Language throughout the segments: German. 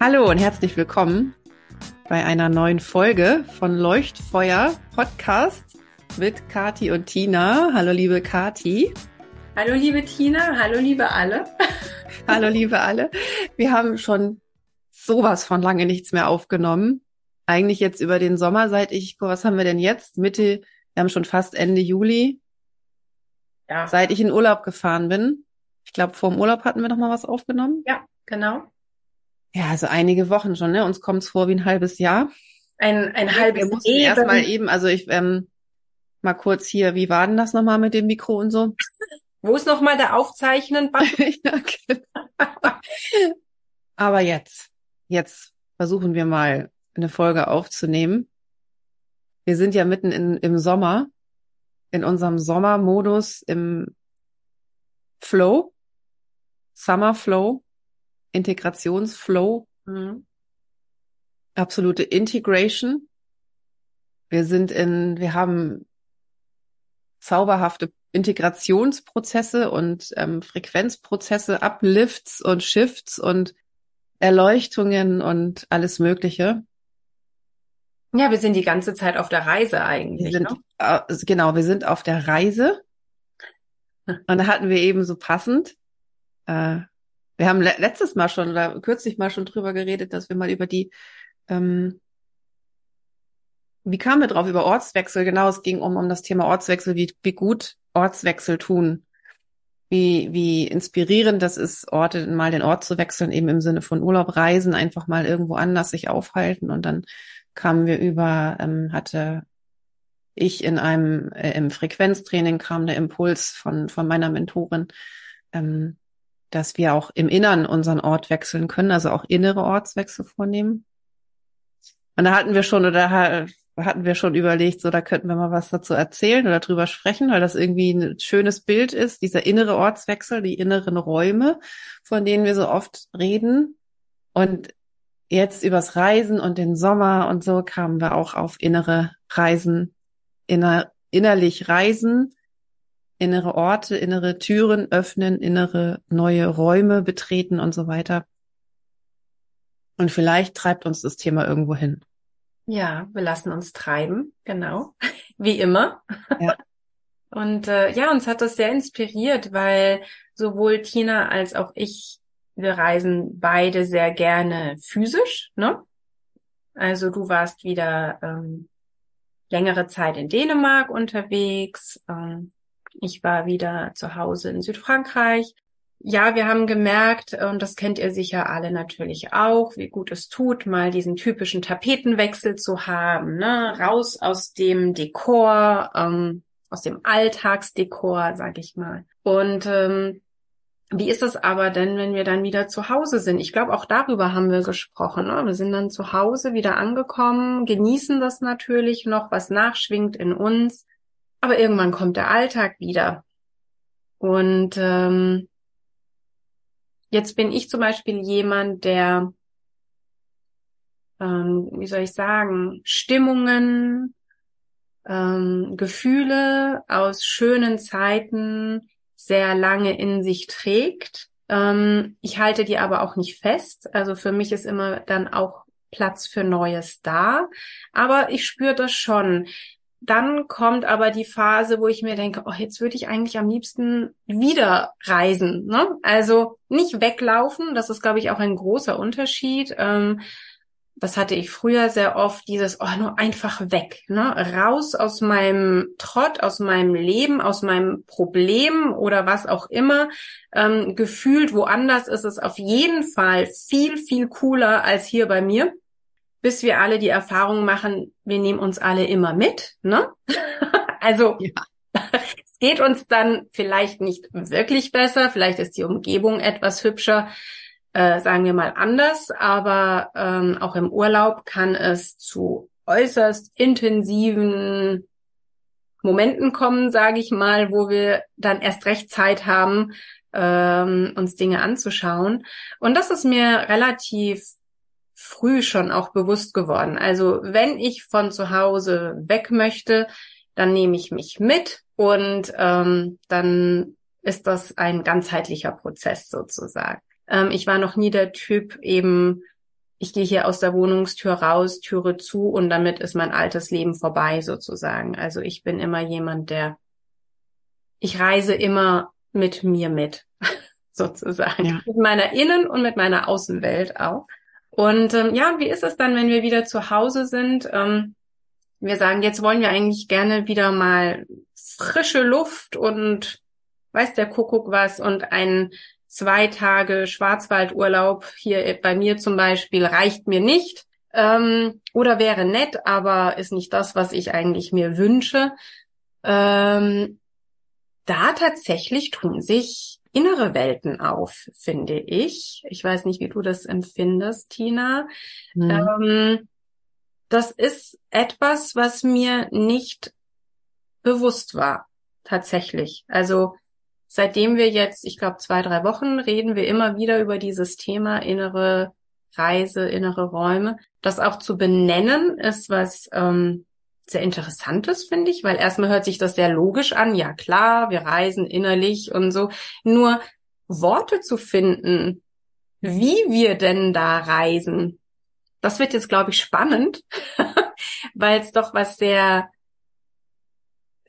Hallo und herzlich willkommen bei einer neuen Folge von Leuchtfeuer Podcast mit Kati und Tina. Hallo liebe Kati. Hallo liebe Tina, hallo liebe alle. hallo liebe alle. Wir haben schon sowas von lange nichts mehr aufgenommen. Eigentlich jetzt über den Sommer, seit ich, was haben wir denn jetzt? Mitte, wir haben schon fast Ende Juli. Ja. Seit ich in Urlaub gefahren bin. Ich glaube, vor dem Urlaub hatten wir noch mal was aufgenommen. Ja, genau. Ja, also einige Wochen schon, ne? Uns kommt's vor wie ein halbes Jahr. Ein, ein halbes Jahr. Wir mussten erstmal eben, also ich, ähm, mal kurz hier, wie war denn das nochmal mit dem Mikro und so? Wo ist nochmal der Aufzeichnen-Button? ja, genau. Aber jetzt, jetzt versuchen wir mal eine Folge aufzunehmen. Wir sind ja mitten in, im Sommer, in unserem Sommermodus, im Flow, Summer Flow. Integrationsflow, mhm. absolute Integration. Wir sind in, wir haben zauberhafte Integrationsprozesse und ähm, Frequenzprozesse, Uplifts und Shifts und Erleuchtungen und alles Mögliche. Ja, wir sind die ganze Zeit auf der Reise eigentlich. Sind, ne? äh, genau, wir sind auf der Reise. Und da hatten wir eben so passend äh, wir haben le letztes Mal schon oder kürzlich mal schon drüber geredet, dass wir mal über die, ähm, wie kamen wir drauf, über Ortswechsel, genau, es ging um, um das Thema Ortswechsel, wie, wie gut Ortswechsel tun, wie, wie inspirierend das ist, Orte, mal den Ort zu wechseln, eben im Sinne von Urlaub, Reisen, einfach mal irgendwo anders sich aufhalten. Und dann kamen wir über, ähm, hatte ich in einem, äh, im Frequenztraining kam der Impuls von, von meiner Mentorin, ähm, dass wir auch im Innern unseren Ort wechseln können, also auch innere Ortswechsel vornehmen. Und da hatten wir schon oder hatten wir schon überlegt, so da könnten wir mal was dazu erzählen oder drüber sprechen, weil das irgendwie ein schönes Bild ist, dieser innere Ortswechsel, die inneren Räume, von denen wir so oft reden. Und jetzt übers Reisen und den Sommer und so kamen wir auch auf innere Reisen, inner, innerlich Reisen innere Orte, innere Türen öffnen, innere neue Räume betreten und so weiter. Und vielleicht treibt uns das Thema irgendwo hin. Ja, wir lassen uns treiben, genau, wie immer. Ja. Und äh, ja, uns hat das sehr inspiriert, weil sowohl Tina als auch ich, wir reisen beide sehr gerne physisch, ne? Also du warst wieder ähm, längere Zeit in Dänemark unterwegs. Ähm, ich war wieder zu Hause in Südfrankreich. Ja, wir haben gemerkt, und das kennt ihr sicher alle natürlich auch, wie gut es tut, mal diesen typischen Tapetenwechsel zu haben, ne? raus aus dem Dekor, ähm, aus dem Alltagsdekor, sag ich mal. Und ähm, wie ist es aber denn, wenn wir dann wieder zu Hause sind? Ich glaube, auch darüber haben wir gesprochen. Ne? Wir sind dann zu Hause wieder angekommen, genießen das natürlich noch, was nachschwingt in uns. Aber irgendwann kommt der Alltag wieder. Und ähm, jetzt bin ich zum Beispiel jemand, der, ähm, wie soll ich sagen, Stimmungen, ähm, Gefühle aus schönen Zeiten sehr lange in sich trägt. Ähm, ich halte die aber auch nicht fest. Also für mich ist immer dann auch Platz für Neues da. Aber ich spüre das schon dann kommt aber die Phase, wo ich mir denke, oh, jetzt würde ich eigentlich am liebsten wieder reisen. Ne? Also nicht weglaufen, das ist, glaube ich, auch ein großer Unterschied. Ähm, das hatte ich früher sehr oft, dieses, oh, nur einfach weg, ne? raus aus meinem Trott, aus meinem Leben, aus meinem Problem oder was auch immer. Ähm, gefühlt woanders ist es auf jeden Fall viel, viel cooler als hier bei mir bis wir alle die Erfahrung machen, wir nehmen uns alle immer mit. Ne? also ja. es geht uns dann vielleicht nicht wirklich besser, vielleicht ist die Umgebung etwas hübscher, äh, sagen wir mal anders, aber ähm, auch im Urlaub kann es zu äußerst intensiven Momenten kommen, sage ich mal, wo wir dann erst recht Zeit haben, ähm, uns Dinge anzuschauen. Und das ist mir relativ früh schon auch bewusst geworden. Also wenn ich von zu Hause weg möchte, dann nehme ich mich mit und ähm, dann ist das ein ganzheitlicher Prozess sozusagen. Ähm, ich war noch nie der Typ eben ich gehe hier aus der Wohnungstür raus, Türe zu und damit ist mein altes Leben vorbei sozusagen. Also ich bin immer jemand, der, ich reise immer mit mir mit, sozusagen. Ja. Mit meiner Innen- und mit meiner Außenwelt auch. Und ähm, ja, wie ist es dann, wenn wir wieder zu Hause sind? Ähm, wir sagen, jetzt wollen wir eigentlich gerne wieder mal frische Luft und weiß der Kuckuck was und ein zwei Tage Schwarzwaldurlaub hier bei mir zum Beispiel reicht mir nicht ähm, oder wäre nett, aber ist nicht das, was ich eigentlich mir wünsche. Ähm, da tatsächlich tun sich innere Welten auf, finde ich. Ich weiß nicht, wie du das empfindest, Tina. Mhm. Ähm, das ist etwas, was mir nicht bewusst war, tatsächlich. Also seitdem wir jetzt, ich glaube, zwei, drei Wochen reden wir immer wieder über dieses Thema innere Reise, innere Räume. Das auch zu benennen ist was ähm, sehr Interessantes, finde ich, weil erstmal hört sich das sehr logisch an. Ja, klar, wir reisen innerlich und so. Nur Worte zu finden, wie wir denn da reisen, das wird jetzt, glaube ich, spannend, weil es doch was sehr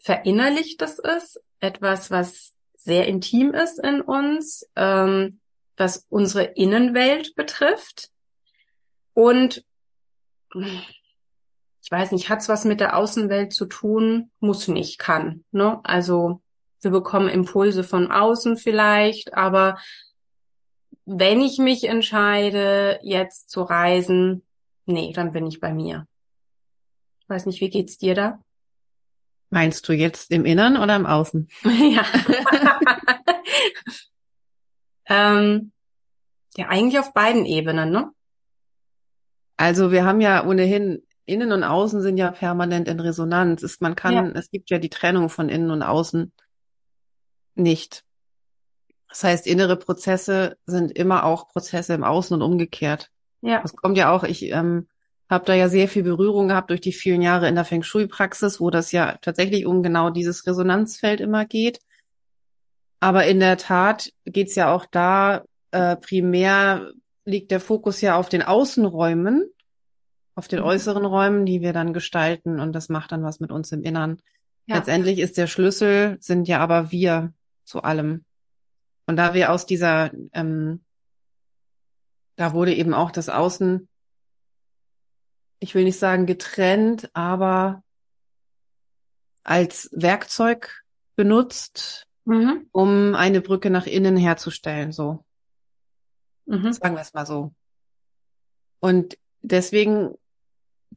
verinnerlichtes ist, etwas, was sehr intim ist in uns, ähm, was unsere Innenwelt betrifft. Und ich weiß nicht, hat's was mit der Außenwelt zu tun? Muss nicht, kann. Ne? Also wir bekommen Impulse von außen vielleicht, aber wenn ich mich entscheide, jetzt zu reisen, nee, dann bin ich bei mir. Ich weiß nicht, wie geht's dir da? Meinst du jetzt im Innern oder im Außen? ja. ähm, ja, eigentlich auf beiden Ebenen, ne? Also wir haben ja ohnehin Innen und Außen sind ja permanent in Resonanz. Ist, man kann, ja. es gibt ja die Trennung von Innen und Außen nicht. Das heißt, innere Prozesse sind immer auch Prozesse im Außen und umgekehrt. Ja. Das kommt ja auch, ich ähm, habe da ja sehr viel Berührung gehabt durch die vielen Jahre in der Feng Shui-Praxis, wo das ja tatsächlich um genau dieses Resonanzfeld immer geht. Aber in der Tat geht's ja auch da, äh, primär liegt der Fokus ja auf den Außenräumen, auf den mhm. äußeren Räumen, die wir dann gestalten und das macht dann was mit uns im Innern. Ja. Letztendlich ist der Schlüssel, sind ja aber wir zu allem. Und da wir aus dieser, ähm, da wurde eben auch das Außen ich will nicht sagen getrennt, aber als Werkzeug benutzt, mhm. um eine Brücke nach innen herzustellen, so. Mhm. Sagen wir es mal so. Und deswegen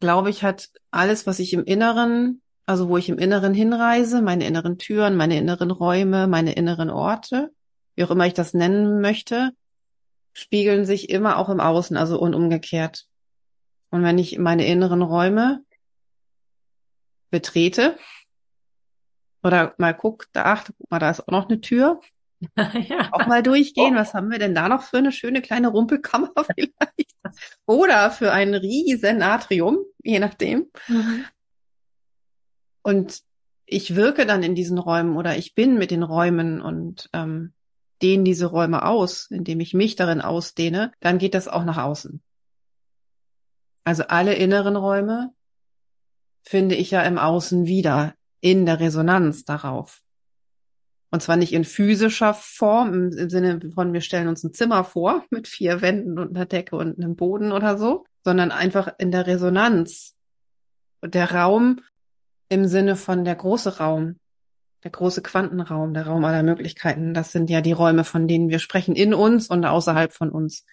glaube ich, hat alles, was ich im Inneren, also wo ich im Inneren hinreise, meine inneren Türen, meine inneren Räume, meine inneren Orte, wie auch immer ich das nennen möchte, spiegeln sich immer auch im Außen, also und umgekehrt. Und wenn ich meine inneren Räume betrete oder mal guck, da achte, guck mal, da ist auch noch eine Tür. ja. Auch mal durchgehen. Oh. Was haben wir denn da noch für eine schöne kleine Rumpelkammer vielleicht? Oder für ein riesen Atrium, je nachdem. Mhm. Und ich wirke dann in diesen Räumen oder ich bin mit den Räumen und ähm, dehne diese Räume aus, indem ich mich darin ausdehne, dann geht das auch nach außen. Also alle inneren Räume finde ich ja im Außen wieder, in der Resonanz darauf. Und zwar nicht in physischer Form, im, Sinne von, wir stellen uns ein Zimmer vor mit vier Wänden und einer Decke und einem Boden oder so, sondern einfach in der Resonanz. Der Raum im Sinne von der große Raum, der große Quantenraum, der Raum aller Möglichkeiten, das sind ja die Räume, von denen wir sprechen, in uns und außerhalb von uns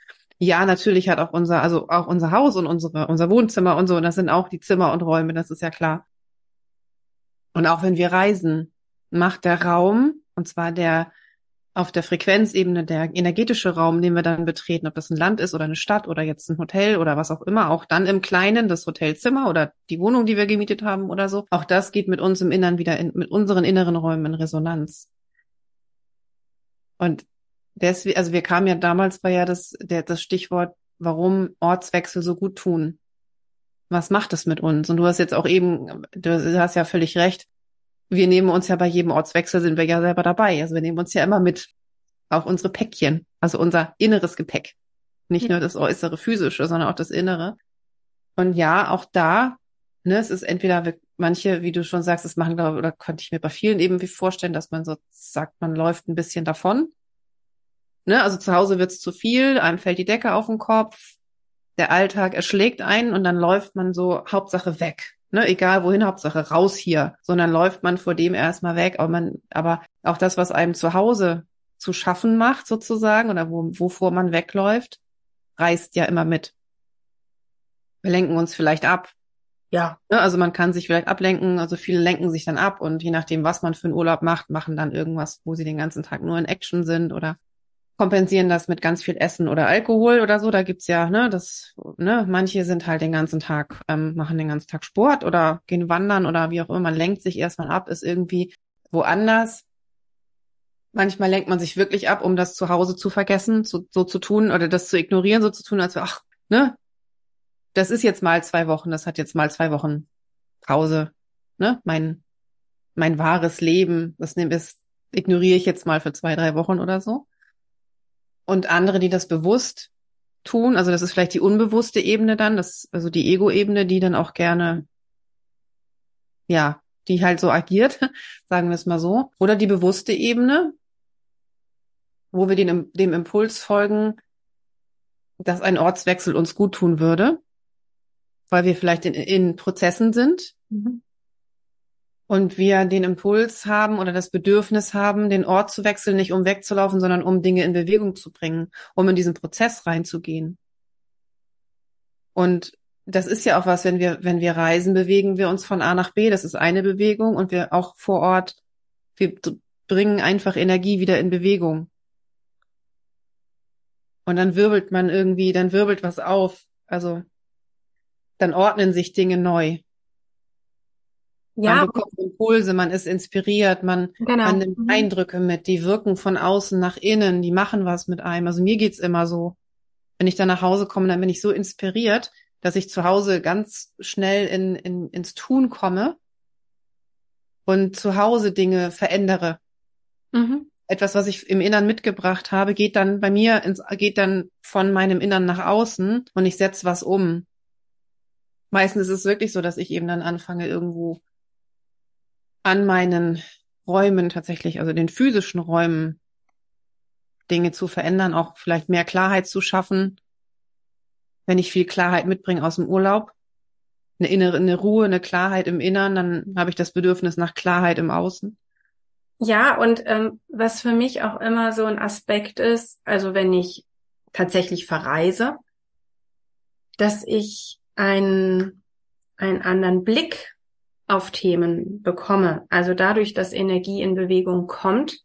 ja, natürlich hat auch unser, also auch unser Haus und unsere, unser Wohnzimmer und so, und das sind auch die Zimmer und Räume, das ist ja klar. Und auch wenn wir reisen, macht der Raum, und zwar der auf der Frequenzebene der energetische Raum, den wir dann betreten, ob das ein Land ist oder eine Stadt oder jetzt ein Hotel oder was auch immer, auch dann im Kleinen das Hotelzimmer oder die Wohnung, die wir gemietet haben oder so, auch das geht mit uns im Innern wieder in, mit unseren inneren Räumen in Resonanz. Und deswegen, also wir kamen ja damals war ja das, der, das Stichwort, warum Ortswechsel so gut tun. Was macht es mit uns? Und du hast jetzt auch eben, du hast ja völlig recht. Wir nehmen uns ja bei jedem Ortswechsel sind wir ja selber dabei. Also wir nehmen uns ja immer mit auch unsere Päckchen, also unser inneres Gepäck. Nicht ja. nur das äußere physische, sondern auch das innere. Und ja, auch da, ne, es ist entweder manche, wie du schon sagst, das machen, glaube oder könnte ich mir bei vielen eben wie vorstellen, dass man so sagt, man läuft ein bisschen davon. Ne, also zu Hause wird's zu viel, einem fällt die Decke auf den Kopf, der Alltag erschlägt einen und dann läuft man so Hauptsache weg. Ne, egal wohin, Hauptsache raus hier. Sondern läuft man vor dem erstmal weg. Aber man, aber auch das, was einem zu Hause zu schaffen macht, sozusagen, oder wo, wovor man wegläuft, reißt ja immer mit. Wir lenken uns vielleicht ab. Ja. Ne, also man kann sich vielleicht ablenken, also viele lenken sich dann ab und je nachdem, was man für einen Urlaub macht, machen dann irgendwas, wo sie den ganzen Tag nur in Action sind oder kompensieren das mit ganz viel Essen oder Alkohol oder so. Da gibt's ja, ne, das, ne, manche sind halt den ganzen Tag, ähm, machen den ganzen Tag Sport oder gehen wandern oder wie auch immer. Man lenkt sich erstmal ab, ist irgendwie woanders. Manchmal lenkt man sich wirklich ab, um das zu Hause zu vergessen, so, so zu tun oder das zu ignorieren, so zu tun, als ach, ne, das ist jetzt mal zwei Wochen, das hat jetzt mal zwei Wochen Pause, ne, mein, mein wahres Leben, das, das ignoriere ich jetzt mal für zwei, drei Wochen oder so und andere, die das bewusst tun. Also das ist vielleicht die unbewusste Ebene dann, das, also die Ego-Ebene, die dann auch gerne, ja, die halt so agiert, sagen wir es mal so. Oder die bewusste Ebene, wo wir den, dem Impuls folgen, dass ein Ortswechsel uns gut tun würde, weil wir vielleicht in, in Prozessen sind. Mhm und wir den Impuls haben oder das Bedürfnis haben, den Ort zu wechseln, nicht um wegzulaufen, sondern um Dinge in Bewegung zu bringen, um in diesen Prozess reinzugehen. Und das ist ja auch was, wenn wir, wenn wir reisen, bewegen wir uns von A nach B. Das ist eine Bewegung und wir auch vor Ort, wir bringen einfach Energie wieder in Bewegung. Und dann wirbelt man irgendwie, dann wirbelt was auf. Also, dann ordnen sich Dinge neu. Ja. Man bekommt Impulse, man ist inspiriert, man, genau. man nimmt mhm. Eindrücke mit, die wirken von außen nach innen, die machen was mit einem. Also mir geht's immer so. Wenn ich dann nach Hause komme, dann bin ich so inspiriert, dass ich zu Hause ganz schnell in, in, ins Tun komme und zu Hause Dinge verändere. Mhm. Etwas, was ich im Innern mitgebracht habe, geht dann bei mir ins, geht dann von meinem Innern nach außen und ich setze was um. Meistens ist es wirklich so, dass ich eben dann anfange, irgendwo an meinen Räumen tatsächlich, also den physischen Räumen, Dinge zu verändern, auch vielleicht mehr Klarheit zu schaffen, wenn ich viel Klarheit mitbringe aus dem Urlaub, eine innere eine Ruhe, eine Klarheit im Innern, dann habe ich das Bedürfnis nach Klarheit im Außen. Ja, und ähm, was für mich auch immer so ein Aspekt ist, also wenn ich tatsächlich verreise, dass ich einen, einen anderen Blick auf Themen bekomme. Also dadurch, dass Energie in Bewegung kommt,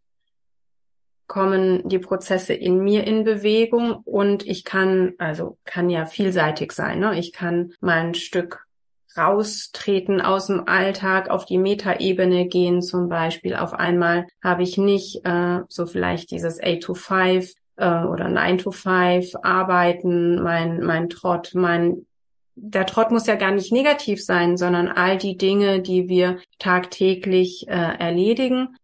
kommen die Prozesse in mir in Bewegung und ich kann, also kann ja vielseitig sein. Ne? Ich kann mal ein Stück raustreten aus dem Alltag, auf die Metaebene gehen zum Beispiel. Auf einmal habe ich nicht äh, so vielleicht dieses 8 to 5 äh, oder 9 to 5 arbeiten, mein, mein Trott, mein der Trott muss ja gar nicht negativ sein, sondern all die Dinge, die wir tagtäglich äh, erledigen.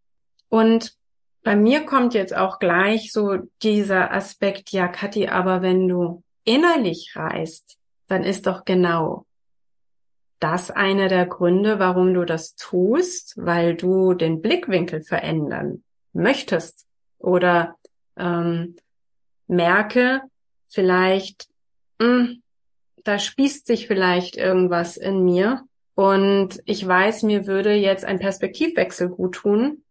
Und bei mir kommt jetzt auch gleich so dieser Aspekt, ja, Kathi, aber wenn du innerlich reist, dann ist doch genau das einer der Gründe, warum du das tust, weil du den Blickwinkel verändern möchtest oder ähm, merke vielleicht, mh, hm, da spießt sich vielleicht irgendwas in mir und ich weiß, mir würde jetzt ein Perspektivwechsel gut tun.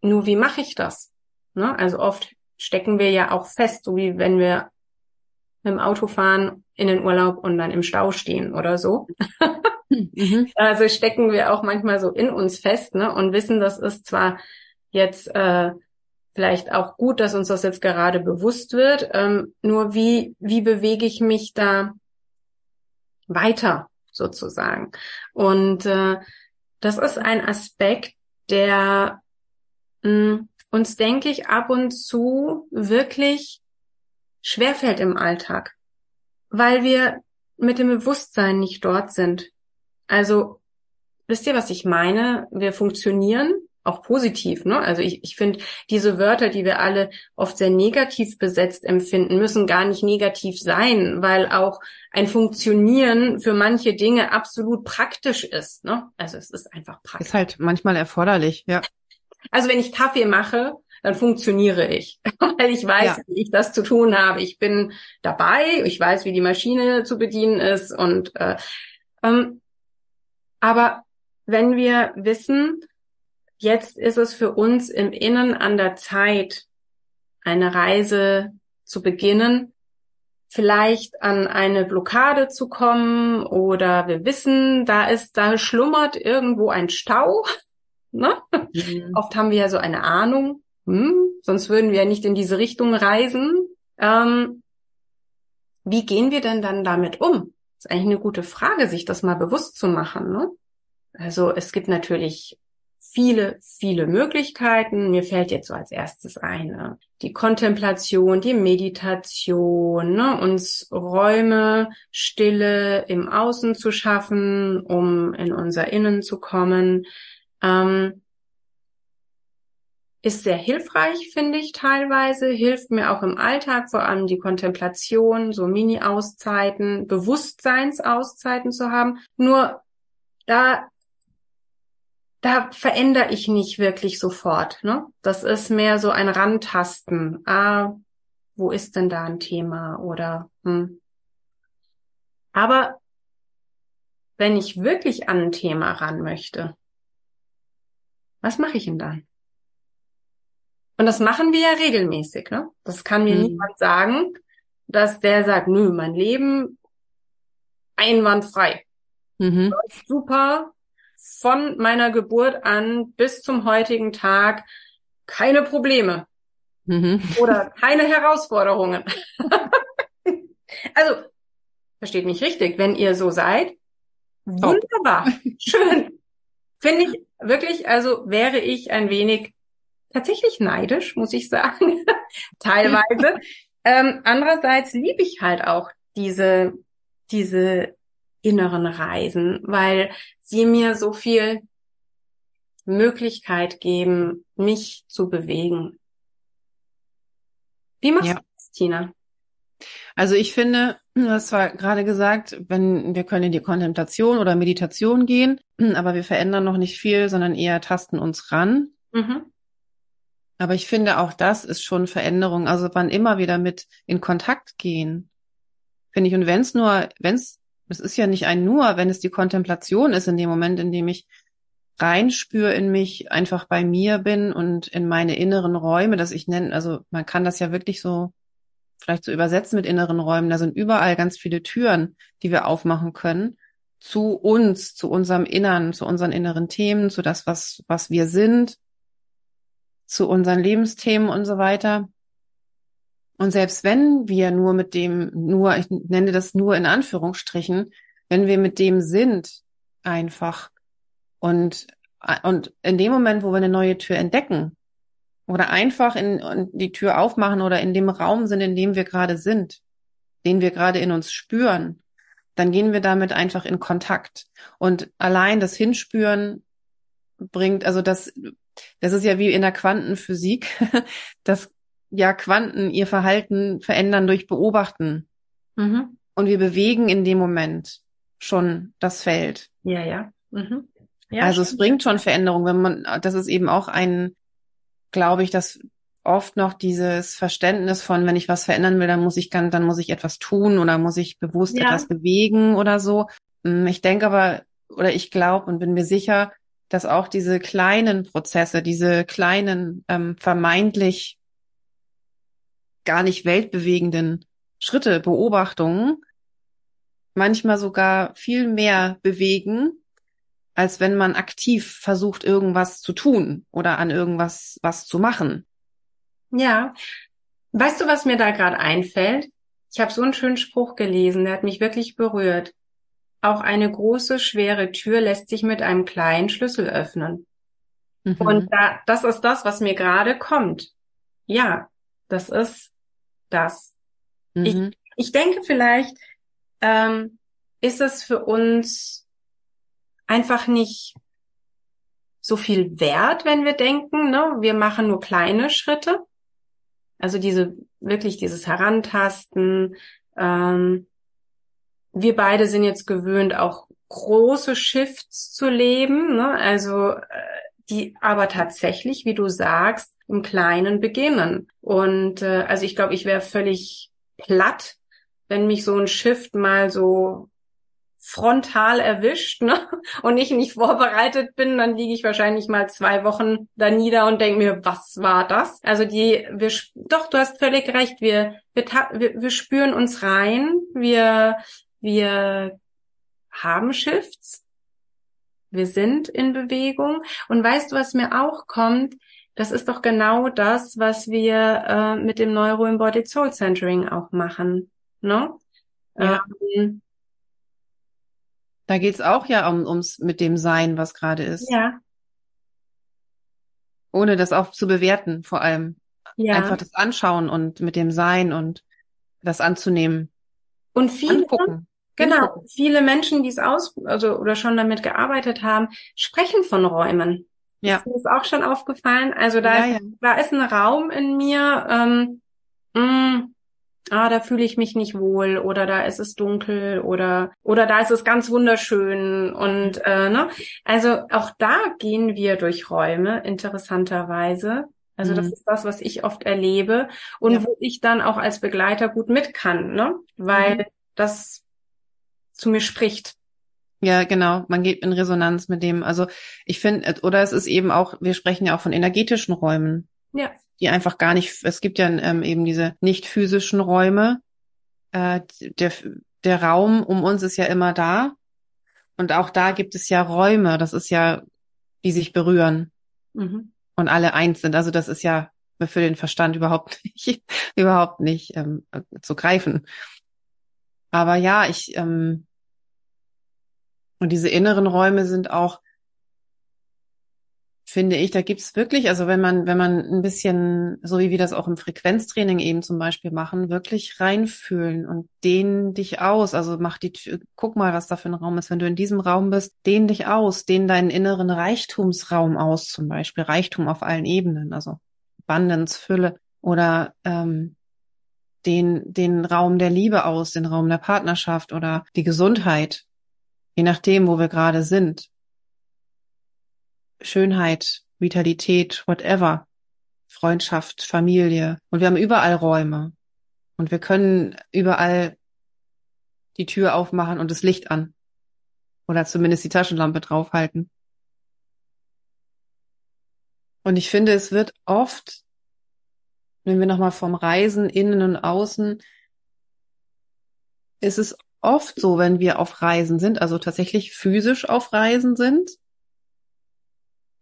Nur wie mache ich das? Ne? Also oft stecken wir ja auch fest, so wie wenn wir mit dem Auto fahren in den Urlaub und dann im Stau stehen oder so. mhm. Also stecken wir auch manchmal so in uns fest ne? und wissen, das ist zwar jetzt äh, vielleicht auch gut, dass uns das jetzt gerade bewusst wird. Ähm, nur wie, wie bewege ich mich da weiter sozusagen. Und äh, das ist ein Aspekt, der mh, hm, uns, denke ich, ab und zu wirklich schwerfällt im Alltag, weil wir mit dem Bewusstsein nicht dort sind. Also, wisst ihr, was ich meine? Wir funktionieren auch positiv. Ne? Also ich, ich finde, diese Wörter, die wir alle oft sehr negativ besetzt empfinden, müssen gar nicht negativ sein, weil auch ein Funktionieren für manche Dinge absolut praktisch ist. Ne? Also es ist einfach praktisch. Ist halt manchmal erforderlich, ja. Also wenn ich Kaffee mache, dann funktioniere ich, weil ich weiß, ja. wie ich das zu tun habe. Ich bin dabei, ich weiß, wie die Maschine zu bedienen ist und äh, ähm, aber wenn wir wissen, jetzt ist es für uns im Innen an der Zeit, eine Reise zu beginnen, vielleicht an eine Blockade zu kommen oder wir wissen, da ist, da schlummert irgendwo ein Stau. Ne? Mhm. Oft haben wir ja so eine Ahnung, hm, sonst würden wir ja nicht in diese Richtung reisen. Ähm, wie gehen wir denn dann damit um? Das ist eigentlich eine gute Frage, sich das mal bewusst zu machen. Ne? Also es gibt natürlich viele, viele Möglichkeiten. Mir fällt jetzt so als erstes eine die Kontemplation, die Meditation, ne, uns Räume, Stille im Außen zu schaffen, um in unser Innen zu kommen. Ähm, ist sehr hilfreich, finde ich teilweise, hilft mir auch im Alltag, vor allem die Kontemplation, so Mini-Auszeiten, Bewusstseinsauszeiten zu haben. Nur da da verändere ich nicht wirklich sofort. Ne? Das ist mehr so ein Rantasten. Ah, wo ist denn da ein Thema? Oder hm. aber wenn ich wirklich an ein Thema ran möchte, was mache ich denn dann? Und das machen wir ja regelmäßig. Ne? Das kann mir hm. niemand sagen, dass der sagt, nö, mein Leben einwandfrei. Mhm. Super, von meiner Geburt an bis zum heutigen Tag keine Probleme mhm. oder keine Herausforderungen. also, versteht mich richtig, wenn ihr so seid, wunderbar, oh. schön. Finde ich wirklich, also wäre ich ein wenig tatsächlich neidisch, muss ich sagen, teilweise. ähm, andererseits liebe ich halt auch diese, diese inneren Reisen, weil sie mir so viel Möglichkeit geben, mich zu bewegen. Wie machst ja. du das, Tina? Also ich finde, du hast zwar gerade gesagt, wenn wir können in die Kontemplation oder Meditation gehen, aber wir verändern noch nicht viel, sondern eher tasten uns ran. Mhm. Aber ich finde auch das ist schon Veränderung. Also wann immer wieder mit in Kontakt gehen, finde ich. Und wenn es nur, wenn es es ist ja nicht ein nur, wenn es die Kontemplation ist, in dem Moment, in dem ich reinspüre in mich, einfach bei mir bin und in meine inneren Räume, dass ich nenne, also man kann das ja wirklich so vielleicht so übersetzen mit inneren Räumen. Da sind überall ganz viele Türen, die wir aufmachen können zu uns, zu unserem Innern, zu unseren inneren Themen, zu das, was, was wir sind, zu unseren Lebensthemen und so weiter. Und selbst wenn wir nur mit dem, nur, ich nenne das nur in Anführungsstrichen, wenn wir mit dem sind, einfach und, und in dem Moment, wo wir eine neue Tür entdecken oder einfach in, in die Tür aufmachen oder in dem Raum sind, in dem wir gerade sind, den wir gerade in uns spüren, dann gehen wir damit einfach in Kontakt. Und allein das Hinspüren bringt, also das, das ist ja wie in der Quantenphysik, das ja Quanten ihr Verhalten verändern durch Beobachten. Mhm. Und wir bewegen in dem Moment schon das Feld. Ja, ja. Mhm. ja also es bringt schon Veränderung, wenn man, das ist eben auch ein, glaube ich, dass oft noch dieses Verständnis von, wenn ich was verändern will, dann muss ich dann, dann muss ich etwas tun oder muss ich bewusst ja. etwas bewegen oder so. Hm, ich denke aber, oder ich glaube und bin mir sicher, dass auch diese kleinen Prozesse, diese kleinen ähm, vermeintlich gar nicht weltbewegenden Schritte, Beobachtungen manchmal sogar viel mehr bewegen, als wenn man aktiv versucht, irgendwas zu tun oder an irgendwas was zu machen. Ja. Weißt du, was mir da gerade einfällt? Ich habe so einen schönen Spruch gelesen, der hat mich wirklich berührt. Auch eine große, schwere Tür lässt sich mit einem kleinen Schlüssel öffnen. Mhm. Und da, das ist das, was mir gerade kommt. Ja, das ist das. Mhm. Ich, ich denke vielleicht, ähm, ist es für uns einfach nicht so viel wert, wenn wir denken, ne, wir machen nur kleine Schritte. Also diese wirklich dieses Herantasten. Ähm, wir beide sind jetzt gewöhnt, auch große Shifts zu leben. Ne? Also äh, die aber tatsächlich, wie du sagst, im Kleinen beginnen. Und äh, also ich glaube, ich wäre völlig platt, wenn mich so ein Shift mal so frontal erwischt ne? und ich nicht vorbereitet bin, dann liege ich wahrscheinlich mal zwei Wochen da nieder und denke mir, was war das? Also die, wir, doch, du hast völlig recht, wir, wir, wir, spüren uns rein, wir, wir haben Shifts, wir sind in Bewegung und weißt du, was mir auch kommt? Das ist doch genau das, was wir äh, mit dem Neuro Embodied Soul Centering auch machen. Ne? Ja. Ähm, da geht's auch ja um, ums mit dem Sein, was gerade ist. Ja. Ohne das auch zu bewerten, vor allem. Ja. Einfach das Anschauen und mit dem Sein und das anzunehmen. Und viele, Angucken. genau, viele Menschen, die es aus, also oder schon damit gearbeitet haben, sprechen von Räumen. Ja. Ist mir ist auch schon aufgefallen. Also da, ja, ist, ja. da ist ein Raum in mir, ähm, mh, mm, ah, da fühle ich mich nicht wohl oder da ist es dunkel oder oder da ist es ganz wunderschön und äh, ne, also auch da gehen wir durch Räume interessanterweise. Also mhm. das ist das, was ich oft erlebe und ja. wo ich dann auch als Begleiter gut mit kann, ne, weil mhm. das zu mir spricht. Ja, genau. Man geht in Resonanz mit dem. Also ich finde, oder es ist eben auch, wir sprechen ja auch von energetischen Räumen. Ja die einfach gar nicht, es gibt ja ähm, eben diese nicht physischen Räume. Äh, der, der Raum um uns ist ja immer da. Und auch da gibt es ja Räume, das ist ja, die sich berühren mhm. und alle eins sind. Also das ist ja für den Verstand überhaupt nicht, überhaupt nicht ähm, zu greifen. Aber ja, ich, ähm, und diese inneren Räume sind auch finde ich, da gibt's wirklich, also wenn man, wenn man ein bisschen, so wie wir das auch im Frequenztraining eben zum Beispiel machen, wirklich reinfühlen und dehn dich aus. Also mach die Tür, guck mal, was da für ein Raum ist. Wenn du in diesem Raum bist, dehn dich aus, dehn deinen inneren Reichtumsraum aus, zum Beispiel. Reichtum auf allen Ebenen, also Abundance, Fülle oder ähm, den, den Raum der Liebe aus, den Raum der Partnerschaft oder die Gesundheit, je nachdem, wo wir gerade sind. Schönheit, Vitalität, whatever, Freundschaft, Familie. Und wir haben überall Räume. Und wir können überall die Tür aufmachen und das Licht an. Oder zumindest die Taschenlampe draufhalten. Und ich finde, es wird oft, wenn wir nochmal vom Reisen innen und außen, ist es oft so, wenn wir auf Reisen sind, also tatsächlich physisch auf Reisen sind,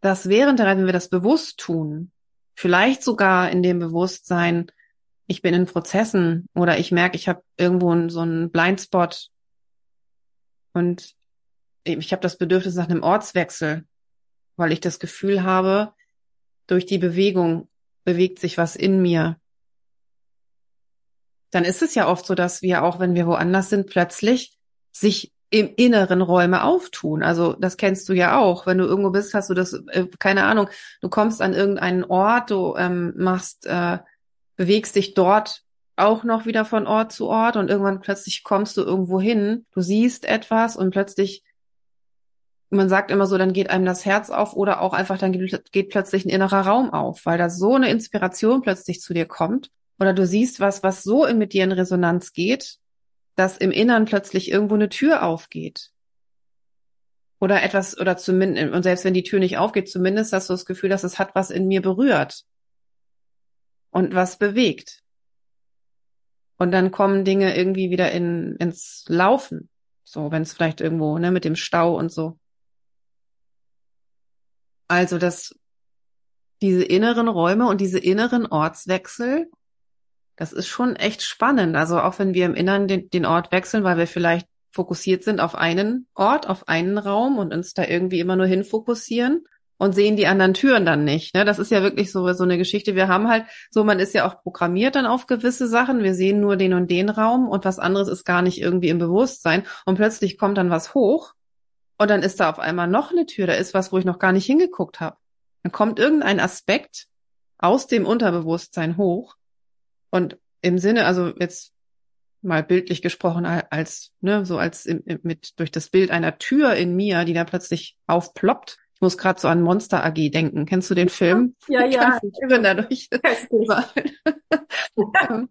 dass während der Reise, wenn wir das bewusst tun, vielleicht sogar in dem Bewusstsein, ich bin in Prozessen oder ich merke, ich habe irgendwo so einen Blindspot und ich habe das Bedürfnis nach einem Ortswechsel, weil ich das Gefühl habe, durch die Bewegung bewegt sich was in mir. Dann ist es ja oft so, dass wir auch, wenn wir woanders sind, plötzlich sich im Inneren Räume auftun. Also das kennst du ja auch. Wenn du irgendwo bist, hast du das, äh, keine Ahnung, du kommst an irgendeinen Ort, du ähm, machst, äh, bewegst dich dort auch noch wieder von Ort zu Ort und irgendwann plötzlich kommst du irgendwo hin, du siehst etwas und plötzlich, man sagt immer so, dann geht einem das Herz auf oder auch einfach, dann geht, geht plötzlich ein innerer Raum auf, weil da so eine Inspiration plötzlich zu dir kommt oder du siehst was, was so mit dir in Resonanz geht, dass im Innern plötzlich irgendwo eine Tür aufgeht. Oder etwas, oder zumindest, und selbst wenn die Tür nicht aufgeht, zumindest hast du das Gefühl, dass es hat was in mir berührt. Und was bewegt. Und dann kommen Dinge irgendwie wieder in, ins Laufen. So, wenn es vielleicht irgendwo, ne, mit dem Stau und so. Also, dass diese inneren Räume und diese inneren Ortswechsel das ist schon echt spannend. Also auch wenn wir im Inneren den, den Ort wechseln, weil wir vielleicht fokussiert sind auf einen Ort, auf einen Raum und uns da irgendwie immer nur hinfokussieren und sehen die anderen Türen dann nicht. Ne? Das ist ja wirklich so, so eine Geschichte. Wir haben halt so, man ist ja auch programmiert dann auf gewisse Sachen. Wir sehen nur den und den Raum und was anderes ist gar nicht irgendwie im Bewusstsein und plötzlich kommt dann was hoch Und dann ist da auf einmal noch eine Tür, da ist was, wo ich noch gar nicht hingeguckt habe. Dann kommt irgendein Aspekt aus dem Unterbewusstsein hoch. Und im Sinne, also jetzt mal bildlich gesprochen, als, ne, so als im, mit durch das Bild einer Tür in mir, die da plötzlich aufploppt. Ich muss gerade so an Monster AG denken. Kennst du den Film? Ja, ja. Türen dadurch.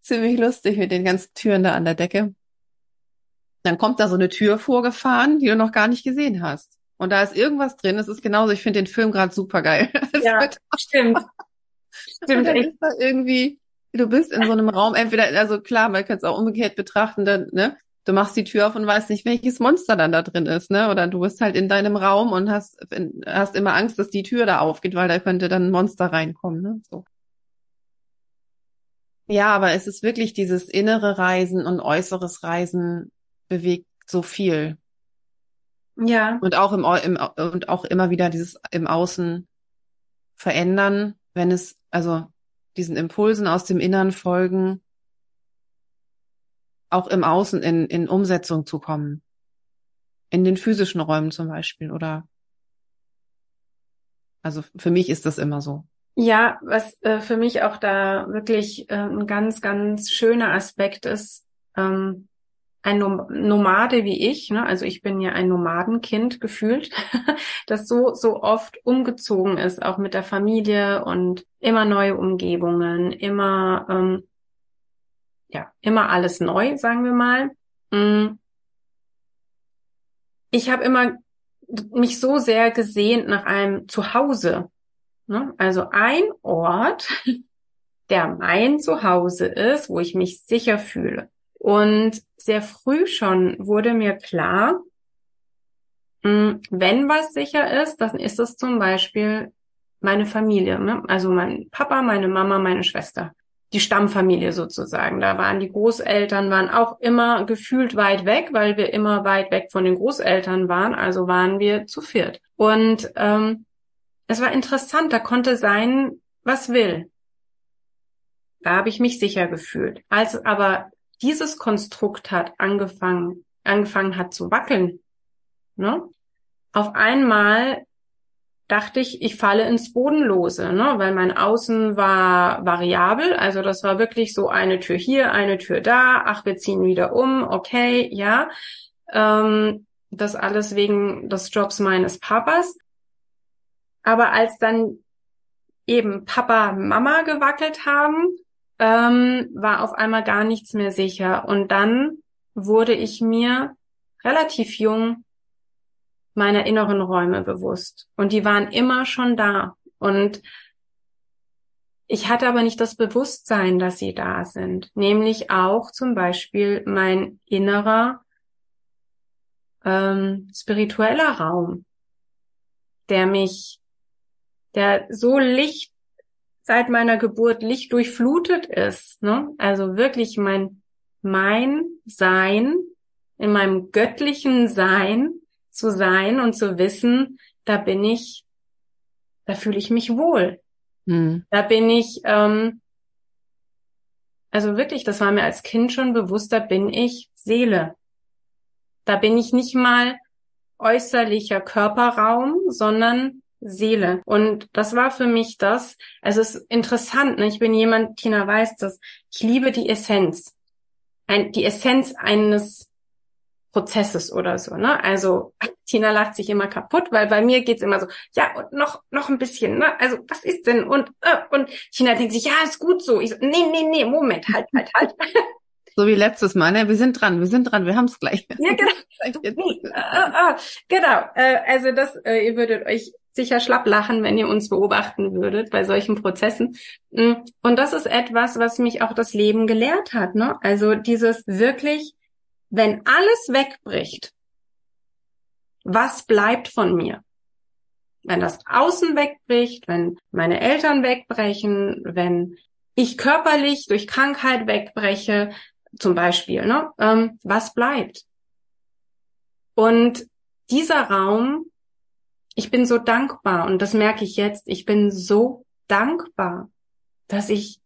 Ziemlich lustig mit den ganzen Türen da an der Decke. Dann kommt da so eine Tür vorgefahren, die du noch gar nicht gesehen hast. Und da ist irgendwas drin. Es ist genauso, ich finde den Film gerade super geil. Ja, stimmt. Stimmt. Und ist da irgendwie, du bist in so einem Raum, entweder, also klar, man könnte es auch umgekehrt betrachten, dann, ne? Du machst die Tür auf und weißt nicht, welches Monster dann da drin ist, ne? Oder du bist halt in deinem Raum und hast, hast immer Angst, dass die Tür da aufgeht, weil da könnte dann ein Monster reinkommen, ne? So. Ja, aber es ist wirklich dieses innere Reisen und äußeres Reisen bewegt so viel. Ja. Und auch im, im und auch immer wieder dieses im Außen verändern, wenn es also diesen Impulsen aus dem Innern folgen, auch im Außen in, in Umsetzung zu kommen. In den physischen Räumen zum Beispiel oder also für mich ist das immer so. Ja, was äh, für mich auch da wirklich äh, ein ganz, ganz schöner Aspekt ist, ähm, ein Nomade wie ich, ne, also ich bin ja ein Nomadenkind gefühlt, das so, so oft umgezogen ist, auch mit der Familie und immer neue Umgebungen, immer, ähm, ja, immer alles neu, sagen wir mal. Mm. Ich habe immer mich so sehr gesehnt nach einem Zuhause, Ne? Also ein Ort, der mein Zuhause ist, wo ich mich sicher fühle. Und sehr früh schon wurde mir klar, hm, wenn was sicher ist, dann ist es zum Beispiel meine Familie, ne? also mein Papa, meine Mama, meine Schwester, die Stammfamilie sozusagen. Da waren die Großeltern, waren auch immer gefühlt weit weg, weil wir immer weit weg von den Großeltern waren. Also waren wir zu viert. Und ähm, es war interessant, da konnte sein, was will. Da habe ich mich sicher gefühlt. Als aber dieses Konstrukt hat angefangen, angefangen hat zu wackeln, ne? Auf einmal dachte ich, ich falle ins Bodenlose, ne? weil mein Außen war variabel. Also das war wirklich so eine Tür hier, eine Tür da. Ach, wir ziehen wieder um. Okay, ja. Ähm, das alles wegen des Jobs meines Papas. Aber als dann eben Papa, Mama gewackelt haben, ähm, war auf einmal gar nichts mehr sicher. Und dann wurde ich mir relativ jung meiner inneren Räume bewusst. Und die waren immer schon da. Und ich hatte aber nicht das Bewusstsein, dass sie da sind. Nämlich auch zum Beispiel mein innerer ähm, spiritueller Raum, der mich der so Licht seit meiner Geburt Licht durchflutet ist. Ne? Also wirklich mein, mein Sein, in meinem göttlichen Sein zu sein und zu wissen, da bin ich, da fühle ich mich wohl. Hm. Da bin ich, ähm, also wirklich, das war mir als Kind schon bewusst, da bin ich Seele. Da bin ich nicht mal äußerlicher Körperraum, sondern Seele. Und das war für mich das. Also es ist interessant. Ne? Ich bin jemand, Tina weiß das. Ich liebe die Essenz. Ein, die Essenz eines Prozesses oder so. Ne? Also Tina lacht sich immer kaputt, weil bei mir geht's immer so, ja, und noch, noch ein bisschen, ne? Also, was ist denn? Und, äh, und Tina denkt sich, ja, ist gut so. Ich so, nee, nee, nee, Moment, halt, halt, halt. So wie letztes Mal, ne? Wir sind dran, wir sind dran, wir haben es gleich. Ja, genau. äh, äh, genau. Äh, also das, äh, ihr würdet euch sicher schlapp lachen, wenn ihr uns beobachten würdet bei solchen Prozessen. Mm, und das ist etwas, was mich auch das Leben gelehrt hat. Ne? Also dieses wirklich, wenn alles wegbricht, was bleibt von mir? Wenn das Außen wegbricht, wenn meine Eltern wegbrechen, wenn ich körperlich durch Krankheit wegbreche, zum Beispiel, ne? Ähm, was bleibt? Und dieser Raum ich bin so dankbar und das merke ich jetzt. Ich bin so dankbar, dass ich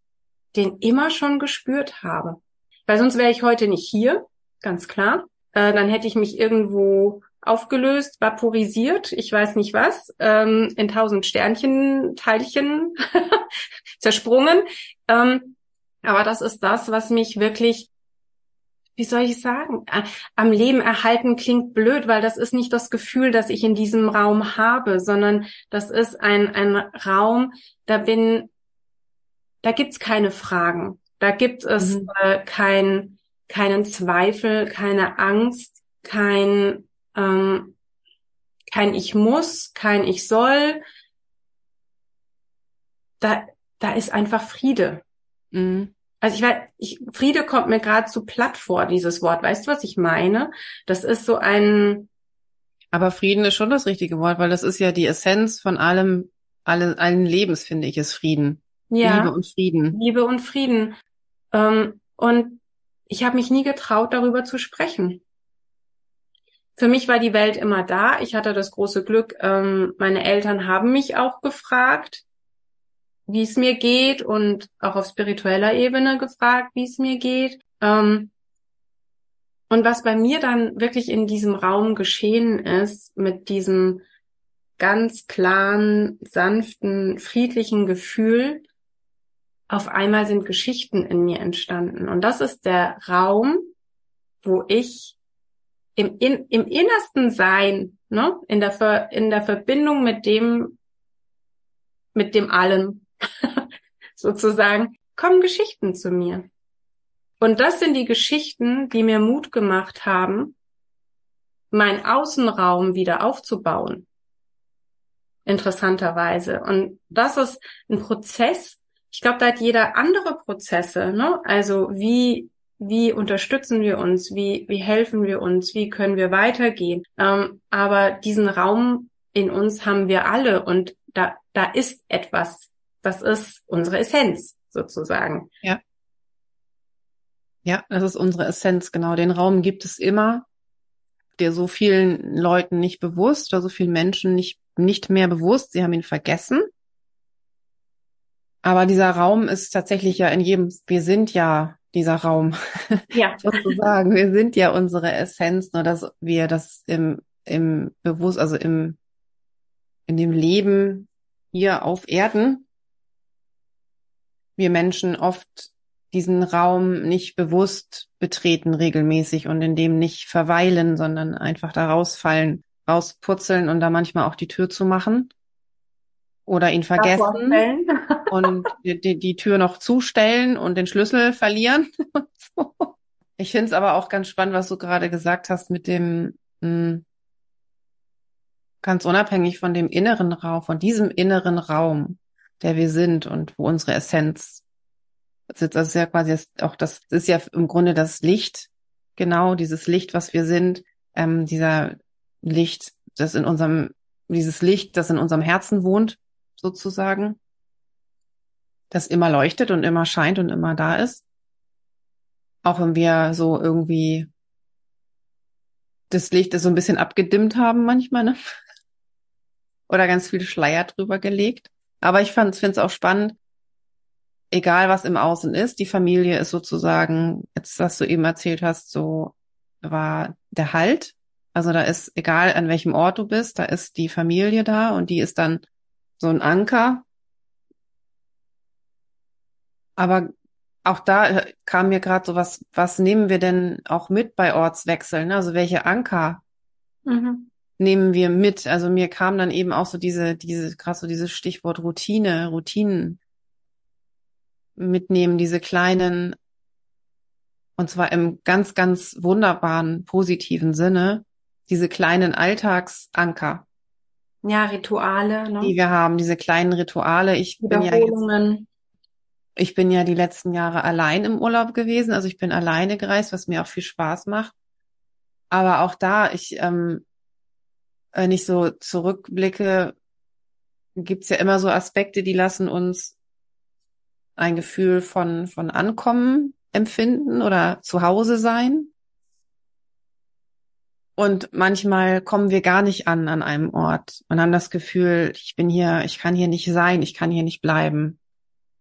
den immer schon gespürt habe. Weil sonst wäre ich heute nicht hier, ganz klar. Äh, dann hätte ich mich irgendwo aufgelöst, vaporisiert, ich weiß nicht was, ähm, in tausend Sternchen, Teilchen zersprungen. Ähm, aber das ist das, was mich wirklich, wie soll ich sagen, am Leben erhalten klingt blöd, weil das ist nicht das Gefühl, das ich in diesem Raum habe, sondern das ist ein, ein Raum, da bin, da gibt's keine Fragen. Da gibt es mhm. äh, kein, keinen Zweifel, keine Angst, kein, ähm, kein Ich muss, kein Ich soll. Da, da ist einfach Friede. Mhm. Also ich weiß, ich, Friede kommt mir gerade zu platt vor, dieses Wort. Weißt du, was ich meine? Das ist so ein. Aber Frieden ist schon das richtige Wort, weil das ist ja die Essenz von allem, alle, allen Lebens, finde ich, ist Frieden. Ja. Liebe und Frieden. Liebe und Frieden. Ähm, und ich habe mich nie getraut, darüber zu sprechen. Für mich war die Welt immer da. Ich hatte das große Glück, ähm, meine Eltern haben mich auch gefragt, wie es mir geht und auch auf spiritueller Ebene gefragt, wie es mir geht. Ähm, und was bei mir dann wirklich in diesem Raum geschehen ist, mit diesem ganz klaren, sanften, friedlichen Gefühl, auf einmal sind Geschichten in mir entstanden. Und das ist der Raum, wo ich im, in, im innersten Sein, ne, in der, Ver, in der Verbindung mit dem, mit dem Allen, sozusagen, kommen Geschichten zu mir. Und das sind die Geschichten, die mir Mut gemacht haben, mein Außenraum wieder aufzubauen. Interessanterweise. Und das ist ein Prozess, ich glaube, da hat jeder andere Prozesse, ne? Also wie wie unterstützen wir uns, wie wie helfen wir uns, wie können wir weitergehen. Ähm, aber diesen Raum in uns haben wir alle und da da ist etwas, das ist unsere Essenz sozusagen. Ja. Ja, das ist unsere Essenz, genau. Den Raum gibt es immer, der so vielen Leuten nicht bewusst oder so vielen Menschen nicht, nicht mehr bewusst. Sie haben ihn vergessen. Aber dieser Raum ist tatsächlich ja in jedem, wir sind ja dieser Raum. Ja. Sozusagen. Wir sind ja unsere Essenz, nur dass wir das im, im Bewusst, also im, in dem Leben hier auf Erden, wir Menschen oft diesen Raum nicht bewusst betreten regelmäßig und in dem nicht verweilen, sondern einfach da rausfallen, rausputzeln und da manchmal auch die Tür zu machen oder ihn vergessen und die, die, Tür noch zustellen und den Schlüssel verlieren. so. Ich finde es aber auch ganz spannend, was du gerade gesagt hast mit dem mh, hm, ganz unabhängig von dem inneren Raum, von diesem inneren Raum, der wir sind und wo unsere Essenz sitzt. Das ist ja quasi auch das, das ist ja im Grunde das Licht, genau dieses Licht, was wir sind, ähm, dieser Licht, das in unserem, dieses Licht, das in unserem Herzen wohnt, sozusagen, das immer leuchtet und immer scheint und immer da ist. Auch wenn wir so irgendwie das Licht so ein bisschen abgedimmt haben manchmal, ne? Oder ganz viel Schleier drüber gelegt. Aber ich finde es auch spannend, egal was im Außen ist, die Familie ist sozusagen, jetzt was du eben erzählt hast, so war der Halt. Also da ist, egal an welchem Ort du bist, da ist die Familie da und die ist dann so ein Anker. Aber auch da äh, kam mir gerade so was, was nehmen wir denn auch mit bei Ortswechseln? Ne? Also welche Anker mhm. Nehmen wir mit? Also mir kam dann eben auch so diese, diese, gerade so dieses Stichwort Routine, Routinen mitnehmen, diese kleinen, und zwar im ganz, ganz wunderbaren, positiven Sinne, diese kleinen Alltagsanker. Ja, Rituale, ne? die wir haben, diese kleinen Rituale. Ich bin ja jetzt, ich bin ja die letzten Jahre allein im Urlaub gewesen, also ich bin alleine gereist, was mir auch viel Spaß macht. Aber auch da, ich, ähm, wenn ich so zurückblicke, gibt's ja immer so Aspekte, die lassen uns ein Gefühl von, von Ankommen empfinden oder zu Hause sein. Und manchmal kommen wir gar nicht an an einem Ort und haben das Gefühl, ich bin hier, ich kann hier nicht sein, ich kann hier nicht bleiben,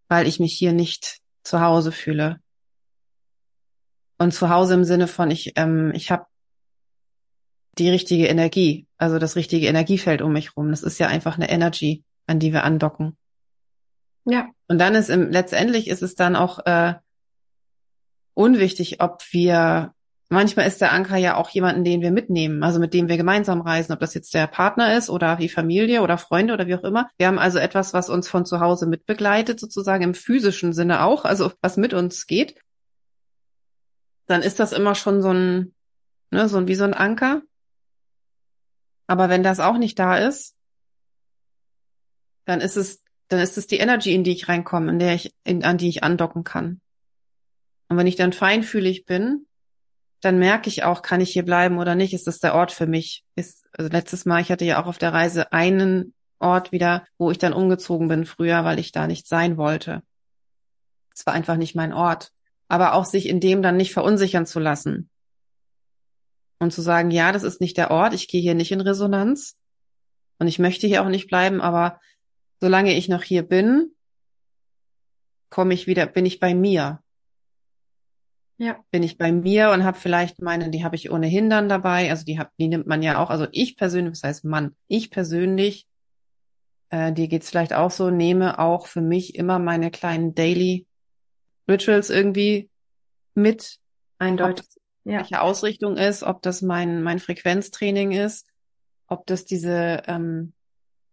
weil ich mich hier nicht zu Hause fühle. Und zu Hause im Sinne von, ich, ähm, ich habe die richtige Energie, also das richtige Energiefeld um mich rum. Das ist ja einfach eine Energy, an die wir andocken. Ja. Und dann ist im, letztendlich ist es dann auch äh, unwichtig, ob wir, manchmal ist der Anker ja auch jemanden, den wir mitnehmen, also mit dem wir gemeinsam reisen, ob das jetzt der Partner ist oder die Familie oder Freunde oder wie auch immer. Wir haben also etwas, was uns von zu Hause mitbegleitet, sozusagen im physischen Sinne auch, also was mit uns geht. Dann ist das immer schon so ein, ne, so ein, wie so ein Anker. Aber wenn das auch nicht da ist, dann ist es, dann ist es die Energy, in die ich reinkomme, in der ich, in, an die ich andocken kann. Und wenn ich dann feinfühlig bin, dann merke ich auch, kann ich hier bleiben oder nicht? Ist das der Ort für mich? Ist, also letztes Mal, ich hatte ja auch auf der Reise einen Ort wieder, wo ich dann umgezogen bin früher, weil ich da nicht sein wollte. Es war einfach nicht mein Ort. Aber auch sich in dem dann nicht verunsichern zu lassen. Und zu sagen, ja, das ist nicht der Ort, ich gehe hier nicht in Resonanz. Und ich möchte hier auch nicht bleiben, aber solange ich noch hier bin, komme ich wieder, bin ich bei mir. Ja. Bin ich bei mir und habe vielleicht meine, die habe ich ohnehin dann dabei. Also die hab, die nimmt man ja auch. Also ich persönlich, das heißt Mann, ich persönlich, äh, dir geht's vielleicht auch so, nehme auch für mich immer meine kleinen Daily Rituals irgendwie mit. Eindeutig. Ja. Welche Ausrichtung ist, ob das mein, mein Frequenztraining ist, ob das diese ähm,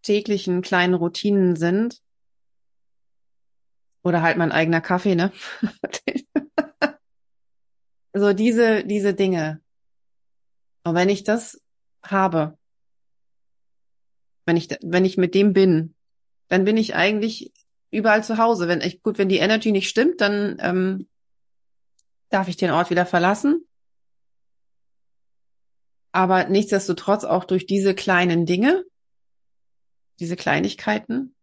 täglichen kleinen Routinen sind. Oder halt mein eigener Kaffee, ne? so diese, diese Dinge. Und wenn ich das habe, wenn ich, wenn ich mit dem bin, dann bin ich eigentlich überall zu Hause. Wenn ich, gut, wenn die Energy nicht stimmt, dann ähm, darf ich den Ort wieder verlassen. Aber nichtsdestotrotz auch durch diese kleinen Dinge, diese Kleinigkeiten,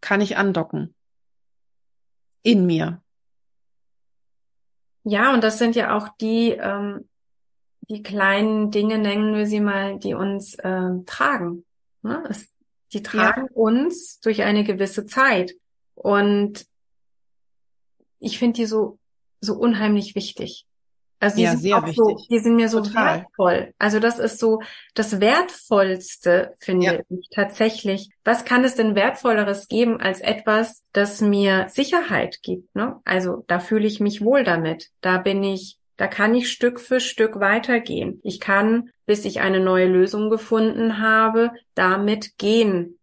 kann ich andocken. In mir. Ja, und das sind ja auch die, ähm, die kleinen Dinge, nennen wir sie mal, die uns äh, tragen. Ne? Es, die tragen ja. uns durch eine gewisse Zeit. Und ich finde die so, so unheimlich wichtig. Also die ja, sind auch wichtig. so, die sind mir so Total. wertvoll. Also das ist so das Wertvollste, finde ja. ich tatsächlich. Was kann es denn Wertvolleres geben als etwas, das mir Sicherheit gibt? Ne? Also da fühle ich mich wohl damit. Da bin ich, da kann ich Stück für Stück weitergehen. Ich kann, bis ich eine neue Lösung gefunden habe, damit gehen.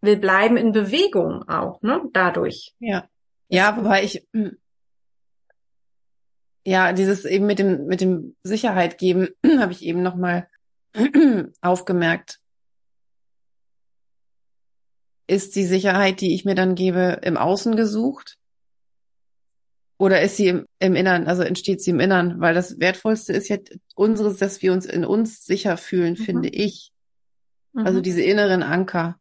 Wir bleiben in Bewegung auch, ne? Dadurch. Ja. Ja, wobei ich, hm, ja, dieses eben mit dem, mit dem Sicherheit geben, habe ich eben nochmal aufgemerkt. Ist die Sicherheit, die ich mir dann gebe, im Außen gesucht? Oder ist sie im, im Innern, also entsteht sie im Innern? Weil das Wertvollste ist ja unseres, dass wir uns in uns sicher fühlen, mhm. finde ich. Also mhm. Also diese inneren Anker.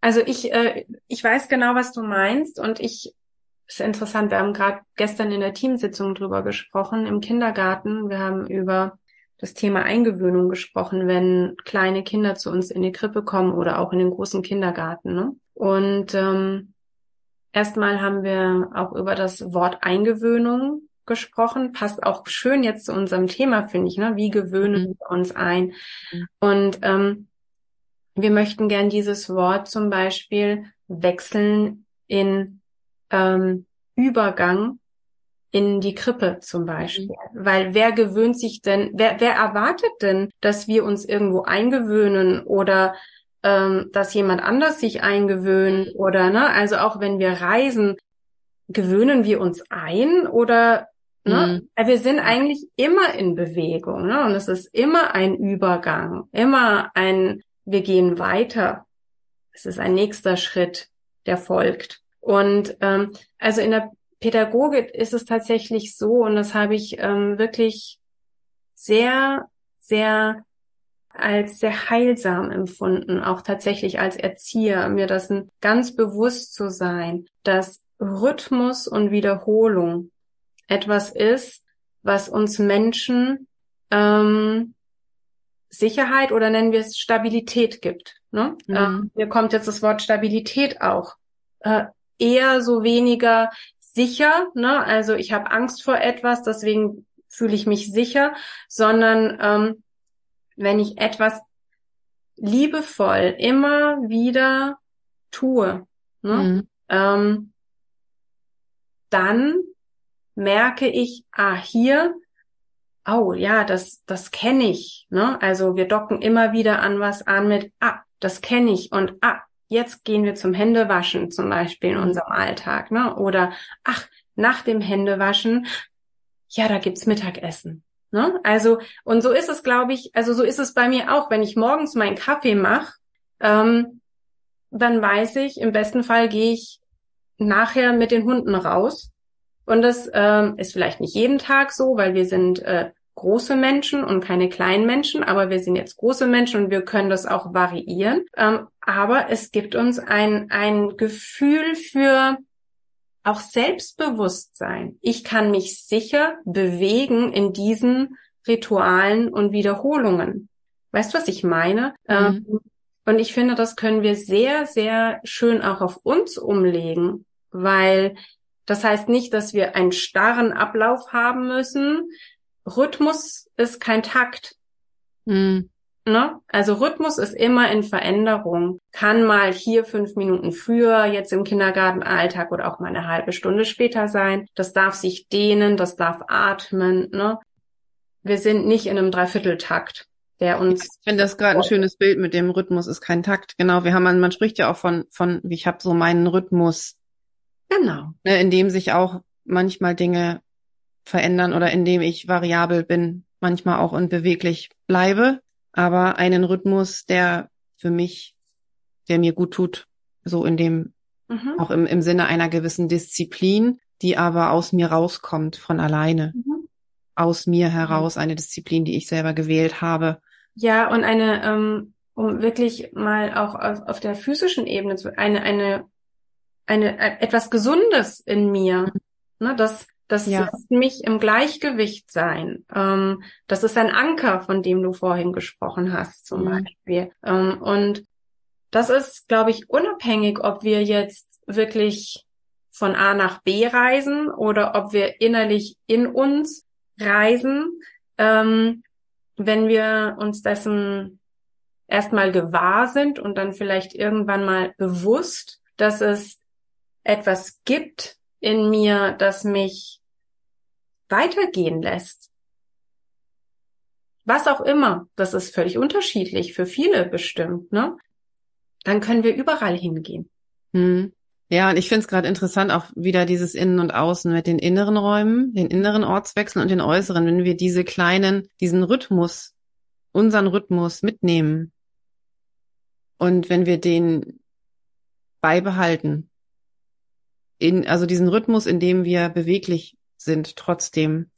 Also ich, äh, ich weiß genau, was du meinst und ich ist interessant. Wir haben gerade gestern in der Teamsitzung drüber gesprochen im Kindergarten. Wir haben über das Thema Eingewöhnung gesprochen, wenn kleine Kinder zu uns in die Krippe kommen oder auch in den großen Kindergarten. Ne? Und ähm, erstmal haben wir auch über das Wort Eingewöhnung gesprochen. Passt auch schön jetzt zu unserem Thema, finde ich. Ne? Wie gewöhnen mhm. wir uns ein? Mhm. Und ähm, wir möchten gern dieses Wort zum Beispiel wechseln in ähm, Übergang in die Krippe zum Beispiel. Mhm. Weil wer gewöhnt sich denn, wer, wer erwartet denn, dass wir uns irgendwo eingewöhnen oder ähm, dass jemand anders sich eingewöhnt oder ne, also auch wenn wir reisen, gewöhnen wir uns ein oder ne? Mhm. Wir sind eigentlich immer in Bewegung, ne? Und es ist immer ein Übergang, immer ein, wir gehen weiter. Es ist ein nächster Schritt, der folgt. Und ähm, also in der Pädagogik ist es tatsächlich so, und das habe ich ähm, wirklich sehr, sehr als sehr heilsam empfunden, auch tatsächlich als Erzieher, mir das ganz bewusst zu sein, dass Rhythmus und Wiederholung etwas ist, was uns Menschen ähm, Sicherheit oder nennen wir es Stabilität gibt. Ne? Mhm. Ähm, hier kommt jetzt das Wort Stabilität auch. Äh, eher so weniger sicher, ne? Also ich habe Angst vor etwas, deswegen fühle ich mich sicher, sondern ähm, wenn ich etwas liebevoll immer wieder tue, ne? Mhm. Ähm, dann merke ich, ah, hier, oh ja, das, das kenne ich. Ne? Also wir docken immer wieder an was an mit, ah, das kenne ich und ah, jetzt gehen wir zum Händewaschen zum Beispiel in mhm. unserem Alltag. Ne? Oder ach, nach dem Händewaschen, ja, da gibt's Mittagessen. Ne? Also, und so ist es, glaube ich, also so ist es bei mir auch, wenn ich morgens meinen Kaffee mache, ähm, dann weiß ich, im besten Fall gehe ich nachher mit den Hunden raus. Und das ähm, ist vielleicht nicht jeden Tag so, weil wir sind äh, große Menschen und keine kleinen Menschen, aber wir sind jetzt große Menschen und wir können das auch variieren. Ähm, aber es gibt uns ein, ein Gefühl für auch Selbstbewusstsein. Ich kann mich sicher bewegen in diesen Ritualen und Wiederholungen. Weißt du, was ich meine? Mhm. Ähm, und ich finde, das können wir sehr, sehr schön auch auf uns umlegen, weil das heißt nicht, dass wir einen starren Ablauf haben müssen. Rhythmus ist kein Takt. Mhm. Ne? Also Rhythmus ist immer in Veränderung. Kann mal hier fünf Minuten früher, jetzt im Kindergartenalltag oder auch mal eine halbe Stunde später sein. Das darf sich dehnen, das darf atmen. Ne? Wir sind nicht in einem Dreivierteltakt, der uns. Ich finde das gerade ein schönes Bild mit dem Rhythmus ist kein Takt. Genau, wir haben, man spricht ja auch von, von, ich habe so meinen Rhythmus. Genau. Ne, in dem sich auch manchmal Dinge verändern oder in dem ich variabel bin, manchmal auch unbeweglich bleibe aber einen Rhythmus, der für mich, der mir gut tut, so in dem, mhm. auch im, im Sinne einer gewissen Disziplin, die aber aus mir rauskommt von alleine. Mhm. Aus mir heraus eine Disziplin, die ich selber gewählt habe. Ja, und eine, ähm, um wirklich mal auch auf, auf der physischen Ebene zu, eine, eine, eine, äh, etwas Gesundes in mir. Mhm. Ne, das, das ja. lässt mich im Gleichgewicht sein. Ähm, das ist ein Anker, von dem du vorhin gesprochen hast, zum mhm. Beispiel. Ähm, und das ist, glaube ich, unabhängig, ob wir jetzt wirklich von A nach B reisen oder ob wir innerlich in uns reisen. Ähm, wenn wir uns dessen erstmal gewahr sind und dann vielleicht irgendwann mal bewusst, dass es etwas gibt in mir, das mich weitergehen lässt. Was auch immer, das ist völlig unterschiedlich, für viele bestimmt, ne? Dann können wir überall hingehen. Hm. Ja, und ich finde es gerade interessant, auch wieder dieses Innen und Außen mit den inneren Räumen, den inneren Ortswechseln und den äußeren, wenn wir diese kleinen, diesen Rhythmus, unseren Rhythmus mitnehmen und wenn wir den beibehalten, in, also diesen Rhythmus, in dem wir beweglich sind trotzdem.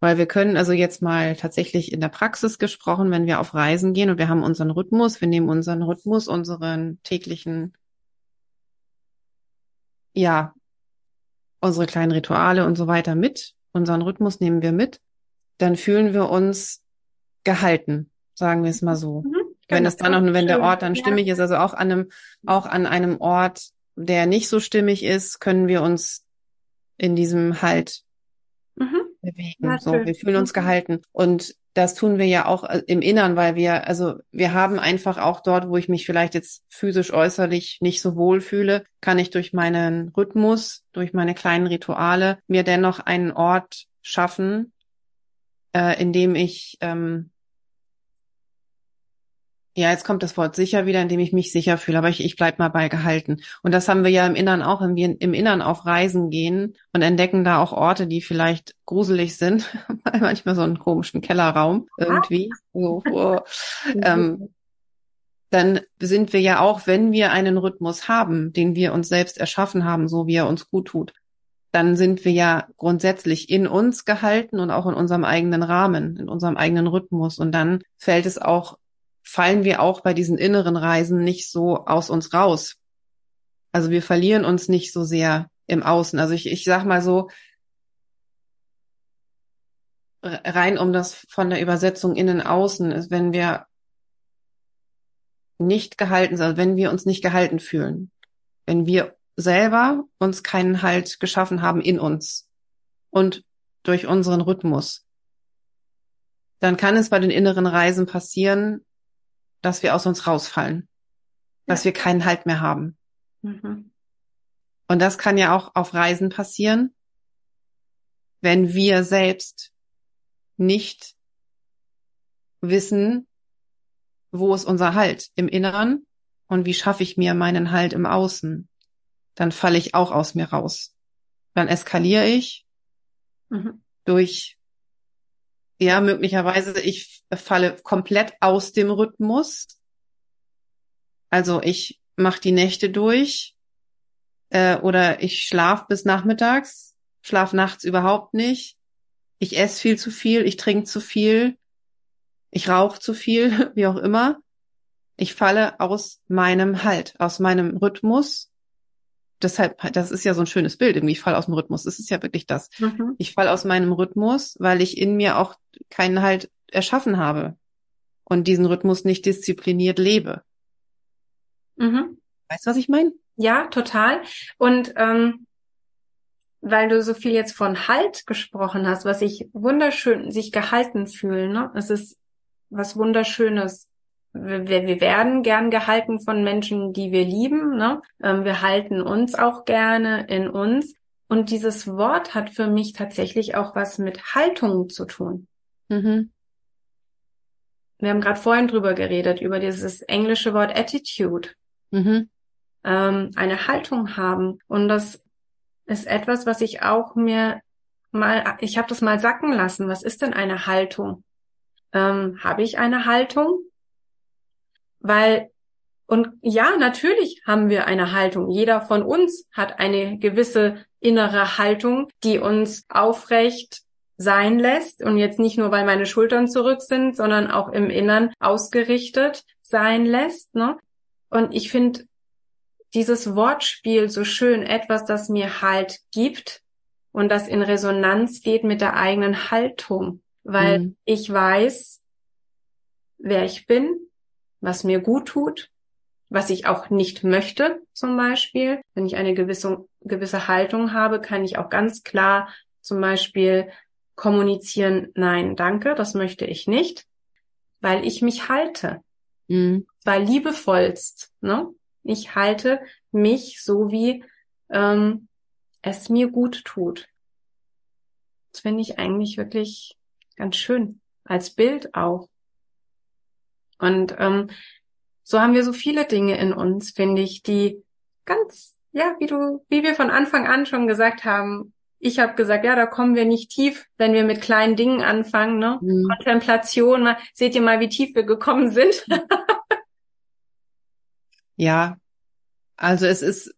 Weil wir können also jetzt mal tatsächlich in der Praxis gesprochen, wenn wir auf Reisen gehen und wir haben unseren Rhythmus, wir nehmen unseren Rhythmus, unseren täglichen, ja, unsere kleinen Rituale und so weiter mit, unseren Rhythmus nehmen wir mit, dann fühlen wir uns gehalten, sagen wir es mal so. Mhm, wenn es dann noch, wenn der Ort dann stimmig ist, also auch an einem, auch an einem Ort, der nicht so stimmig ist, können wir uns in diesem Halt mhm. bewegen. so, wir fühlen uns mhm. gehalten. Und das tun wir ja auch äh, im Innern, weil wir, also wir haben einfach auch dort, wo ich mich vielleicht jetzt physisch äußerlich nicht so wohl fühle, kann ich durch meinen Rhythmus, durch meine kleinen Rituale mir dennoch einen Ort schaffen, äh, in dem ich ähm, ja, jetzt kommt das Wort sicher wieder, indem ich mich sicher fühle, aber ich, ich bleib mal bei gehalten. Und das haben wir ja im Innern auch, wenn wir im Innern auf Reisen gehen und entdecken da auch Orte, die vielleicht gruselig sind, manchmal so einen komischen Kellerraum irgendwie. So, oh, ähm, dann sind wir ja auch, wenn wir einen Rhythmus haben, den wir uns selbst erschaffen haben, so wie er uns gut tut, dann sind wir ja grundsätzlich in uns gehalten und auch in unserem eigenen Rahmen, in unserem eigenen Rhythmus. Und dann fällt es auch fallen wir auch bei diesen inneren Reisen nicht so aus uns raus. Also wir verlieren uns nicht so sehr im Außen. Also ich, ich sag mal so, rein um das von der Übersetzung innen außen ist, wenn wir nicht gehalten sind, also wenn wir uns nicht gehalten fühlen, wenn wir selber uns keinen Halt geschaffen haben in uns und durch unseren Rhythmus, dann kann es bei den inneren Reisen passieren, dass wir aus uns rausfallen, dass wir keinen Halt mehr haben. Mhm. Und das kann ja auch auf Reisen passieren, wenn wir selbst nicht wissen, wo ist unser Halt im Inneren und wie schaffe ich mir meinen Halt im Außen, dann falle ich auch aus mir raus. Dann eskaliere ich mhm. durch, ja, möglicherweise ich falle komplett aus dem Rhythmus. Also ich mache die Nächte durch äh, oder ich schlaf bis nachmittags, schlaf nachts überhaupt nicht. Ich esse viel zu viel, ich trinke zu viel, ich rauche zu viel, wie auch immer. Ich falle aus meinem Halt, aus meinem Rhythmus. Deshalb, das ist ja so ein schönes Bild, irgendwie, ich falle aus dem Rhythmus. Das ist ja wirklich das. Mhm. Ich falle aus meinem Rhythmus, weil ich in mir auch keinen Halt erschaffen habe und diesen Rhythmus nicht diszipliniert lebe. Mhm. Weißt du, was ich meine? Ja, total. Und ähm, weil du so viel jetzt von Halt gesprochen hast, was ich wunderschön, sich gehalten fühlen, ne? Es ist was Wunderschönes. Wir, wir werden gern gehalten von Menschen, die wir lieben. Ne? Ähm, wir halten uns auch gerne in uns. Und dieses Wort hat für mich tatsächlich auch was mit Haltung zu tun. Mhm. Wir haben gerade vorhin drüber geredet, über dieses englische Wort Attitude. Mhm. Ähm, eine Haltung haben. Und das ist etwas, was ich auch mir mal, ich habe das mal sacken lassen. Was ist denn eine Haltung? ähm, habe ich eine Haltung? Weil, und ja, natürlich haben wir eine Haltung. Jeder von uns hat eine gewisse innere Haltung, die uns aufrecht sein lässt und jetzt nicht nur, weil meine Schultern zurück sind, sondern auch im Innern ausgerichtet sein lässt. Ne? Und ich finde dieses Wortspiel so schön, etwas, das mir Halt gibt und das in Resonanz geht mit der eigenen Haltung weil mhm. ich weiß, wer ich bin, was mir gut tut, was ich auch nicht möchte, zum Beispiel. Wenn ich eine gewisse, gewisse Haltung habe, kann ich auch ganz klar zum Beispiel kommunizieren, nein, danke, das möchte ich nicht, weil ich mich halte. Mhm. Weil liebevollst, ne? Ich halte mich so, wie ähm, es mir gut tut. Das finde ich eigentlich wirklich ganz schön. Als Bild auch. Und ähm, so haben wir so viele Dinge in uns, finde ich, die ganz, ja, wie du, wie wir von Anfang an schon gesagt haben, ich habe gesagt, ja, da kommen wir nicht tief, wenn wir mit kleinen Dingen anfangen, ne? Mhm. Kontemplation, mal, seht ihr mal, wie tief wir gekommen sind. ja, also es ist,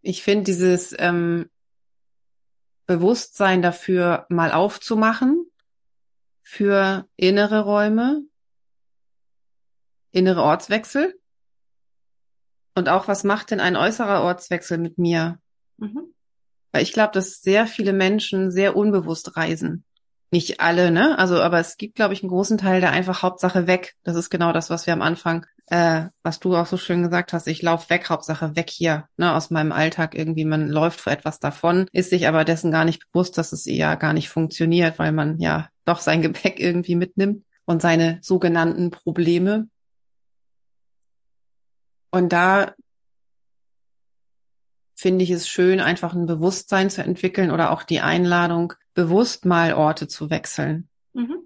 ich finde dieses ähm, Bewusstsein dafür mal aufzumachen für innere Räume, innere Ortswechsel. Und auch, was macht denn ein äußerer Ortswechsel mit mir? Mhm. Weil ich glaube, dass sehr viele Menschen sehr unbewusst reisen. Nicht alle, ne? Also, aber es gibt, glaube ich, einen großen Teil, der einfach Hauptsache weg. Das ist genau das, was wir am Anfang, äh, was du auch so schön gesagt hast. Ich laufe weg, Hauptsache weg hier, ne, aus meinem Alltag irgendwie. Man läuft vor etwas davon, ist sich aber dessen gar nicht bewusst, dass es eher gar nicht funktioniert, weil man ja doch sein Gepäck irgendwie mitnimmt und seine sogenannten Probleme. Und da finde ich es schön, einfach ein Bewusstsein zu entwickeln oder auch die Einladung, bewusst mal Orte zu wechseln. Mhm.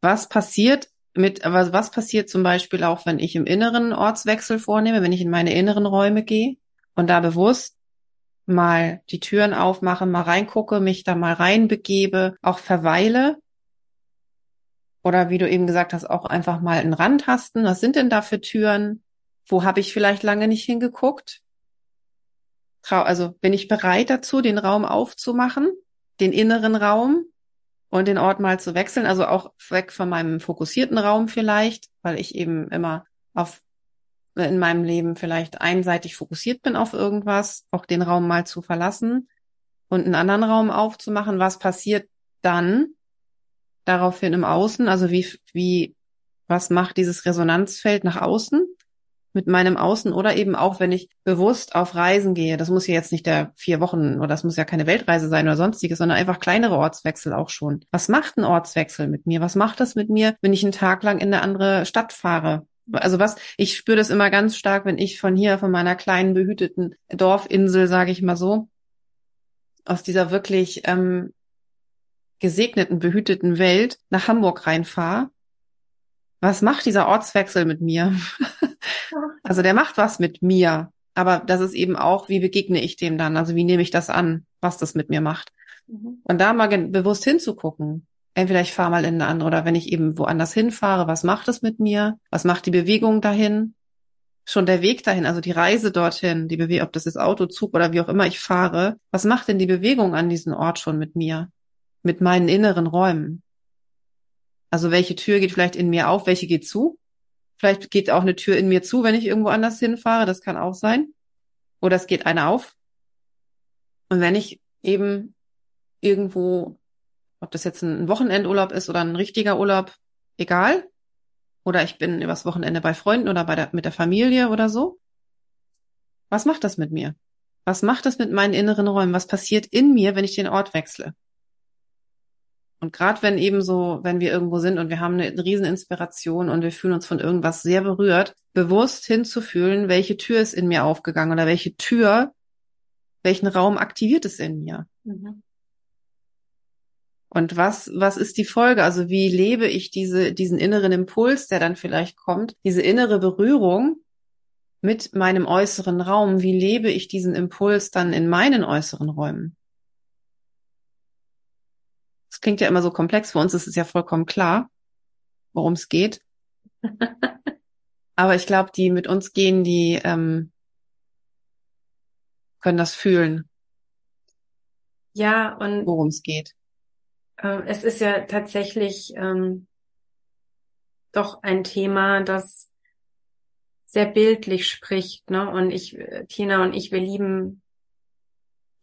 Was passiert mit, aber was passiert zum Beispiel auch, wenn ich im Inneren Ortswechsel vornehme, wenn ich in meine inneren Räume gehe und da bewusst mal die Türen aufmache, mal reingucke, mich da mal reinbegebe, auch verweile, oder wie du eben gesagt hast, auch einfach mal einen Randtasten. Was sind denn da für Türen? Wo habe ich vielleicht lange nicht hingeguckt? Also bin ich bereit dazu, den Raum aufzumachen, den inneren Raum und den Ort mal zu wechseln? Also auch weg von meinem fokussierten Raum vielleicht, weil ich eben immer auf in meinem Leben vielleicht einseitig fokussiert bin auf irgendwas, auch den Raum mal zu verlassen und einen anderen Raum aufzumachen. Was passiert dann, daraufhin im Außen? Also wie, wie, was macht dieses Resonanzfeld nach außen? Mit meinem Außen oder eben auch, wenn ich bewusst auf Reisen gehe. Das muss ja jetzt nicht der vier Wochen oder das muss ja keine Weltreise sein oder sonstiges, sondern einfach kleinere Ortswechsel auch schon. Was macht ein Ortswechsel mit mir? Was macht das mit mir, wenn ich einen Tag lang in eine andere Stadt fahre? Also was, ich spüre das immer ganz stark, wenn ich von hier, von meiner kleinen behüteten Dorfinsel, sage ich mal so, aus dieser wirklich ähm, gesegneten, behüteten Welt nach Hamburg reinfahre. Was macht dieser Ortswechsel mit mir? Also der macht was mit mir. Aber das ist eben auch, wie begegne ich dem dann? Also wie nehme ich das an, was das mit mir macht? Mhm. Und da mal bewusst hinzugucken. Entweder ich fahre mal in eine andere oder wenn ich eben woanders hinfahre, was macht es mit mir? Was macht die Bewegung dahin? Schon der Weg dahin, also die Reise dorthin, die Bewegung, ob das ist Auto, Zug oder wie auch immer ich fahre, was macht denn die Bewegung an diesem Ort schon mit mir? Mit meinen inneren Räumen? Also welche Tür geht vielleicht in mir auf, welche geht zu? Vielleicht geht auch eine Tür in mir zu, wenn ich irgendwo anders hinfahre. Das kann auch sein. Oder es geht eine auf. Und wenn ich eben irgendwo, ob das jetzt ein Wochenendurlaub ist oder ein richtiger Urlaub, egal. Oder ich bin übers Wochenende bei Freunden oder bei der, mit der Familie oder so. Was macht das mit mir? Was macht das mit meinen inneren Räumen? Was passiert in mir, wenn ich den Ort wechsle? Und gerade wenn eben so, wenn wir irgendwo sind und wir haben eine, Rieseninspiration und wir fühlen uns von irgendwas sehr berührt, bewusst hinzufühlen, welche Tür ist in mir aufgegangen oder welche Tür, welchen Raum aktiviert es in mir. Mhm. Und was, was ist die Folge? Also wie lebe ich diese, diesen inneren Impuls, der dann vielleicht kommt, diese innere Berührung mit meinem äußeren Raum? Wie lebe ich diesen Impuls dann in meinen äußeren Räumen? Das klingt ja immer so komplex. Für uns ist es ja vollkommen klar, worum es geht. Aber ich glaube, die mit uns gehen, die ähm, können das fühlen. Ja, und worum es geht. Äh, es ist ja tatsächlich ähm, doch ein Thema, das sehr bildlich spricht. Ne? Und ich, Tina und ich, wir lieben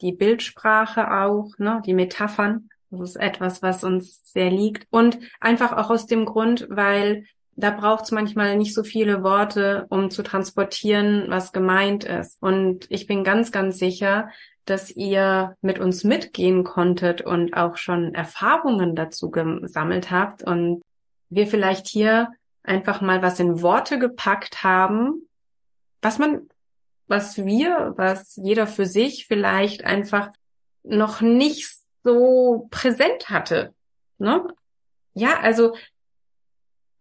die Bildsprache auch, ne? die Metaphern. Das ist etwas, was uns sehr liegt. Und einfach auch aus dem Grund, weil da braucht es manchmal nicht so viele Worte, um zu transportieren, was gemeint ist. Und ich bin ganz, ganz sicher, dass ihr mit uns mitgehen konntet und auch schon Erfahrungen dazu gesammelt habt und wir vielleicht hier einfach mal was in Worte gepackt haben, was man, was wir, was jeder für sich vielleicht einfach noch nicht so präsent hatte. Ne? Ja, also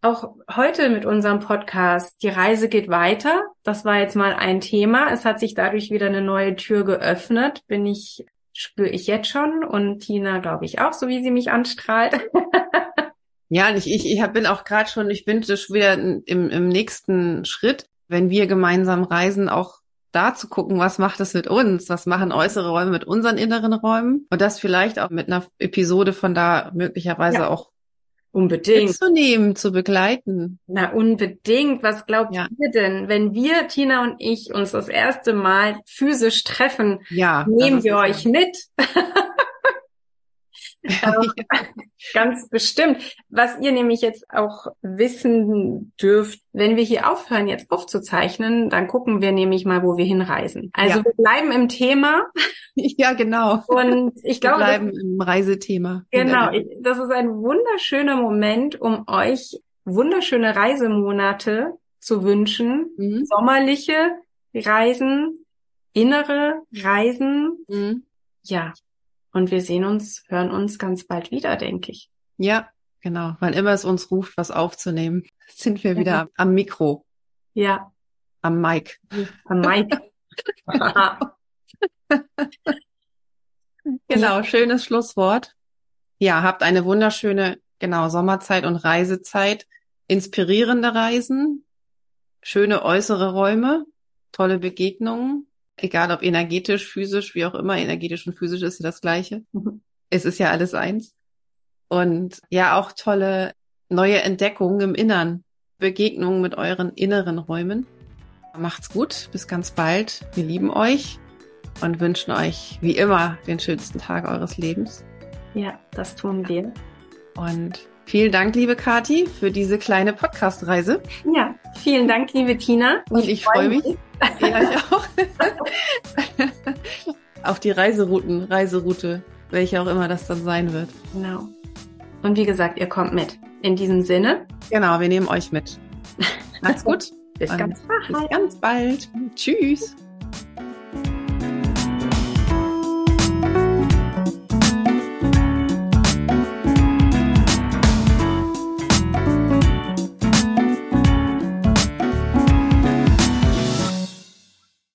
auch heute mit unserem Podcast, die Reise geht weiter. Das war jetzt mal ein Thema. Es hat sich dadurch wieder eine neue Tür geöffnet. Bin ich, spüre ich jetzt schon und Tina, glaube ich, auch, so wie sie mich anstrahlt. ja, und ich, ich, ich bin auch gerade schon, ich bin schon wieder im, im nächsten Schritt, wenn wir gemeinsam reisen, auch da zu gucken, was macht es mit uns, was machen äußere Räume mit unseren inneren Räumen und das vielleicht auch mit einer Episode von da möglicherweise ja. auch Unbedingt. Mitzunehmen, zu begleiten. Na, unbedingt. Was glaubt ja. ihr denn, wenn wir, Tina und ich, uns das erste Mal physisch treffen, ja, nehmen wir euch mit? Ganz bestimmt. Was ihr nämlich jetzt auch wissen dürft, wenn wir hier aufhören, jetzt aufzuzeichnen, dann gucken wir nämlich mal, wo wir hinreisen. Also ja. wir bleiben im Thema. Ja, genau. Und ich glaube. Wir bleiben im Reisethema. Genau. Das ist ein wunderschöner Moment, um euch wunderschöne Reisemonate zu wünschen. Mhm. Sommerliche Reisen, innere Reisen. Mhm. Ja, und wir sehen uns, hören uns ganz bald wieder, denke ich. Ja, genau. Wann immer es uns ruft, was aufzunehmen, sind wir wieder ja. am Mikro. Ja. Am Mic. Am Mic. genau, schönes Schlusswort. Ja, habt eine wunderschöne, genau, Sommerzeit und Reisezeit. Inspirierende Reisen, schöne äußere Räume, tolle Begegnungen egal ob energetisch, physisch, wie auch immer, energetisch und physisch ist ja das Gleiche. Es ist ja alles eins. Und ja, auch tolle neue Entdeckungen im Innern, Begegnungen mit euren inneren Räumen. Macht's gut, bis ganz bald. Wir lieben euch und wünschen euch wie immer den schönsten Tag eures Lebens. Ja, das tun wir. Und vielen Dank, liebe Kati, für diese kleine Podcast-Reise. Ja, vielen Dank, liebe Tina. Und ich freue mich. Ja, ich auch. Auf die Reiserouten, Reiseroute, welche auch immer das dann sein wird. Genau. Und wie gesagt, ihr kommt mit. In diesem Sinne. Genau, wir nehmen euch mit. Macht's gut. Bis ganz bald. Bis ganz bald. Tschüss.